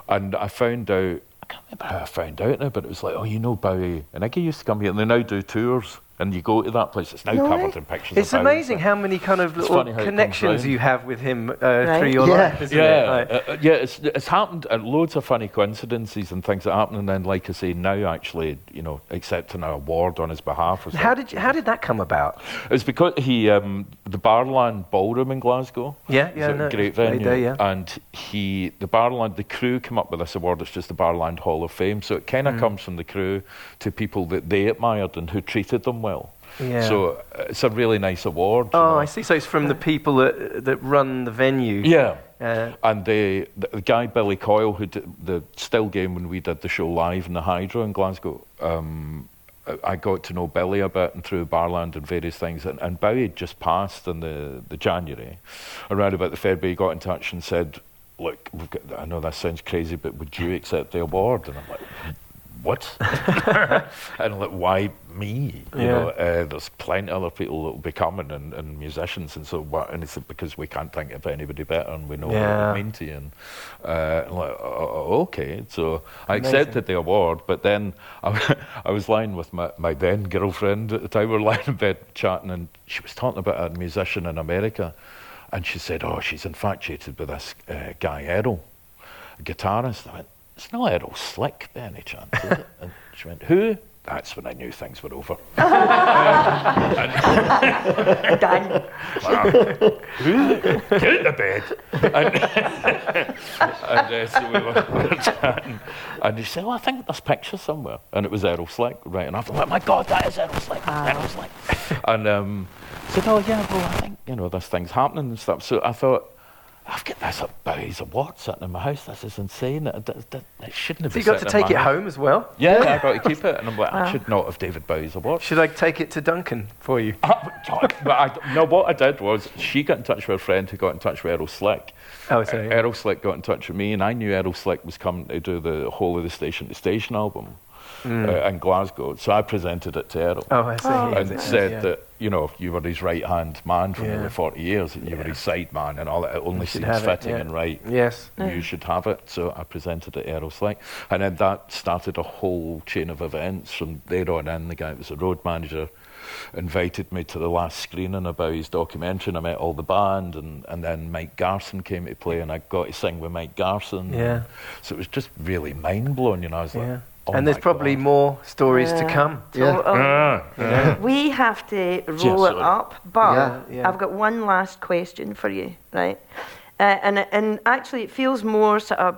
and I found out. I can't remember how I found out now, but it was like, oh, you know, Bowie and Iggy used to come here, and they now do tours, and you go to that place. It's now No covered way. in pictures. It's of amazing how many kind of little funny how it comes connections you have with him uh, Right. through your Yeah. life, isn't Yeah, it? Like- uh, uh, yeah, it's it's happened. Uh, loads of funny coincidences and things that happen, and then, like I say, now actually, you know, accepting an award on his behalf. Or how did you, how did that come about? It's because he, um, the Barrowland Ballroom in Glasgow. Yeah, is yeah, a no, great a great venue. day, yeah. And he, the Barrowland, the crew came up with this award. It's just the Barrowland Hall of Fame. So it kind of Mm. comes from the crew to people that they admired and who treated them well. Yeah. So uh, it's a really nice award. you Oh, know. I see. So it's from the people that that run the venue. Yeah. Uh, And the, the, guy Billy Coyle, who did the still game when we did the show live in the Hydro in Glasgow, um, I- I got to know Billy a bit and through Barrowland and various things. And, and Bowie had just passed in the, the January. Around about the February, he got in touch and said, Look, we've got, I know that sounds crazy, but would you accept the award? And I'm like, what? and like, why me? You Yeah. know, uh, there's plenty of other people that will be coming and, and musicians and so what. And it's because we can't think of anybody better and we know Yeah. what it mean to you. And uh, I'm like, oh, okay. So I Amazing. accepted the award, but then I, I was lying with my, my then girlfriend at the time. We were lying in bed chatting, and she was talking about a musician in America. And she said, oh, she's infatuated with this uh, guy, Earl, a guitarist. I went, it's not Earl Slick by any chance, is it? And she went, who? That's when I knew things were over. Done. Who? Get to bed. And, and uh, so we were, we were chatting. And he said, well, I think there's pictures somewhere. And it was Earl Slick, right? And I thought, my God, that is Earl Slick. That's Earl Slick. and um, I said, oh, yeah, well, I think, you know, there's things happening and stuff. So I thought, I've got this at Bowie's Award sitting in my house. This is insane. It, it, it, it shouldn't have so been you got to take it house. home as well. Yeah, I got to keep it. And I'm like, I should not have David Bowie's Award. Should I take it to Duncan for you? Ah, but I, no, what I did was she got in touch with her friend who got in touch with Earl Slick. Oh, sorry. Earl Slick got in touch with me, and I knew Earl Slick was coming to do the whole of the Station to Station album uh, in Glasgow. So I presented it to Earl. Oh, I see. Oh, and Yes, said yeah. that you know you were his right hand man for Yeah. nearly forty years, and you were his side man, and all that. It only should seems have it, fitting yeah. and right. Yes. You should have it. So I presented it to Earl Slick, and then that started a whole chain of events from there on in. The guy that was the road manager invited me to the last screening about his documentary, and I met all the band, and, and then Mike Garson came to play, and I got to sing with Mike Garson. Yeah. So it was just really mind blowing, you know. I was Yeah. like, oh and there's probably God. more stories to come. Yeah. So, um, Ah, We have to roll Yeah, it sorry. up, but Yeah, yeah. I've got one last question for you, right? Uh, and and actually, it feels more sort of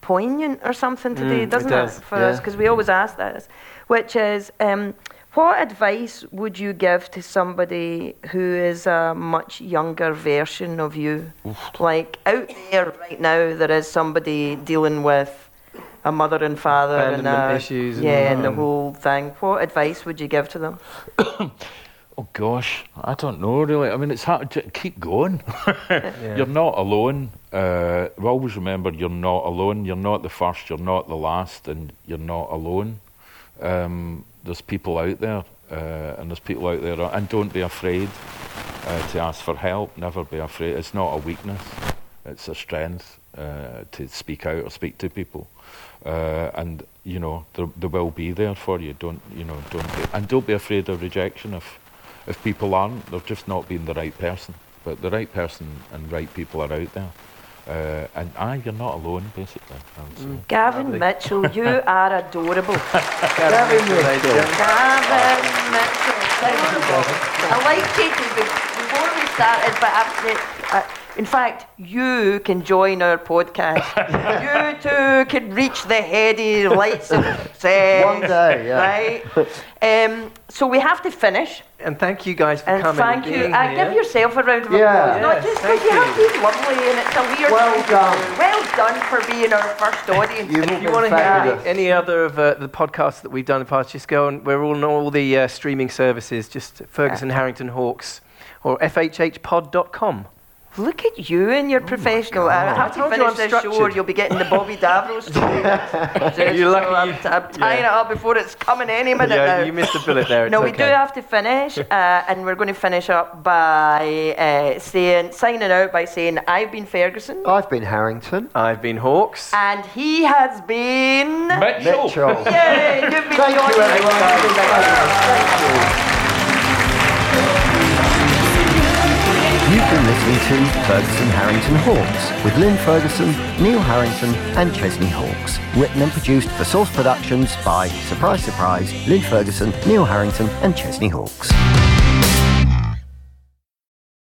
poignant or something today, Mm, doesn't it, does, for us? Because we always ask this, which is, um, what advice would you give to somebody who is a much younger version of you? Like out there right now, there is somebody dealing with a mother and father and Abandonment a, issues yeah, and the um, whole thing. What advice would you give to them? Oh gosh, I don't know really. I mean, it's hard to keep going. Yeah. You're not alone. Uh, always remember, you're not alone. You're not the first. You're not the last, and you're not alone. Um, there's people out there, uh, and there's people out there, and don't be afraid uh, to ask for help. Never be afraid. It's not a weakness. It's a strength uh, to speak out or speak to people, uh, and you know they, they will be there for you. Don't you know? Don't be, and don't be afraid of rejection. If if people aren't, they've just not been the right person. But the right person and right people are out there. Uh, and aye, you're not alone, basically. I. Gavin Lovely. Mitchell, you are adorable. Gavin Mitchell. Gavin Mitchell, adorable. I like taking before we started, but after, uh, In fact, you can join our podcast. you too can reach the heady lights of success. One day, yeah. Right? Um, so we have to finish. And thank you guys for And coming. thank you. being Uh, here. give yourself a round of Yeah. applause. Not just thank because you have been lovely and it's a weird Well thing to done. Well done for being our first audience. You've if you want to hear any, any other of uh, the podcasts that we've done in the past, just go and we're all on all the uh, streaming services, just Ferguson Harrington Hawkes or fhhpod.com. Look at you and your professional. I have to told you finish I'm this show or structured. you'll be getting the Bobby Davro story. You're lucky so I'm, you- I'm tying yeah. it up before it's coming any minute Yeah, now. you missed a bullet there. It's no, we okay. do have to finish, uh, and we're going to finish up by uh, saying, signing out by saying, I've been Ferguson, I've been Harrington. I've been Hawkes. and he has been. Mitchell. Mitchell. Yay! You've been Thank you, everyone. It's been fabulous. Thank you. To Ferguson Harrington Hawkes with Lynn Ferguson, Neil Harrington, and Chesney Hawkes. Written and produced for Source Productions by, surprise, surprise, Lynn Ferguson, Neil Harrington, and Chesney Hawkes.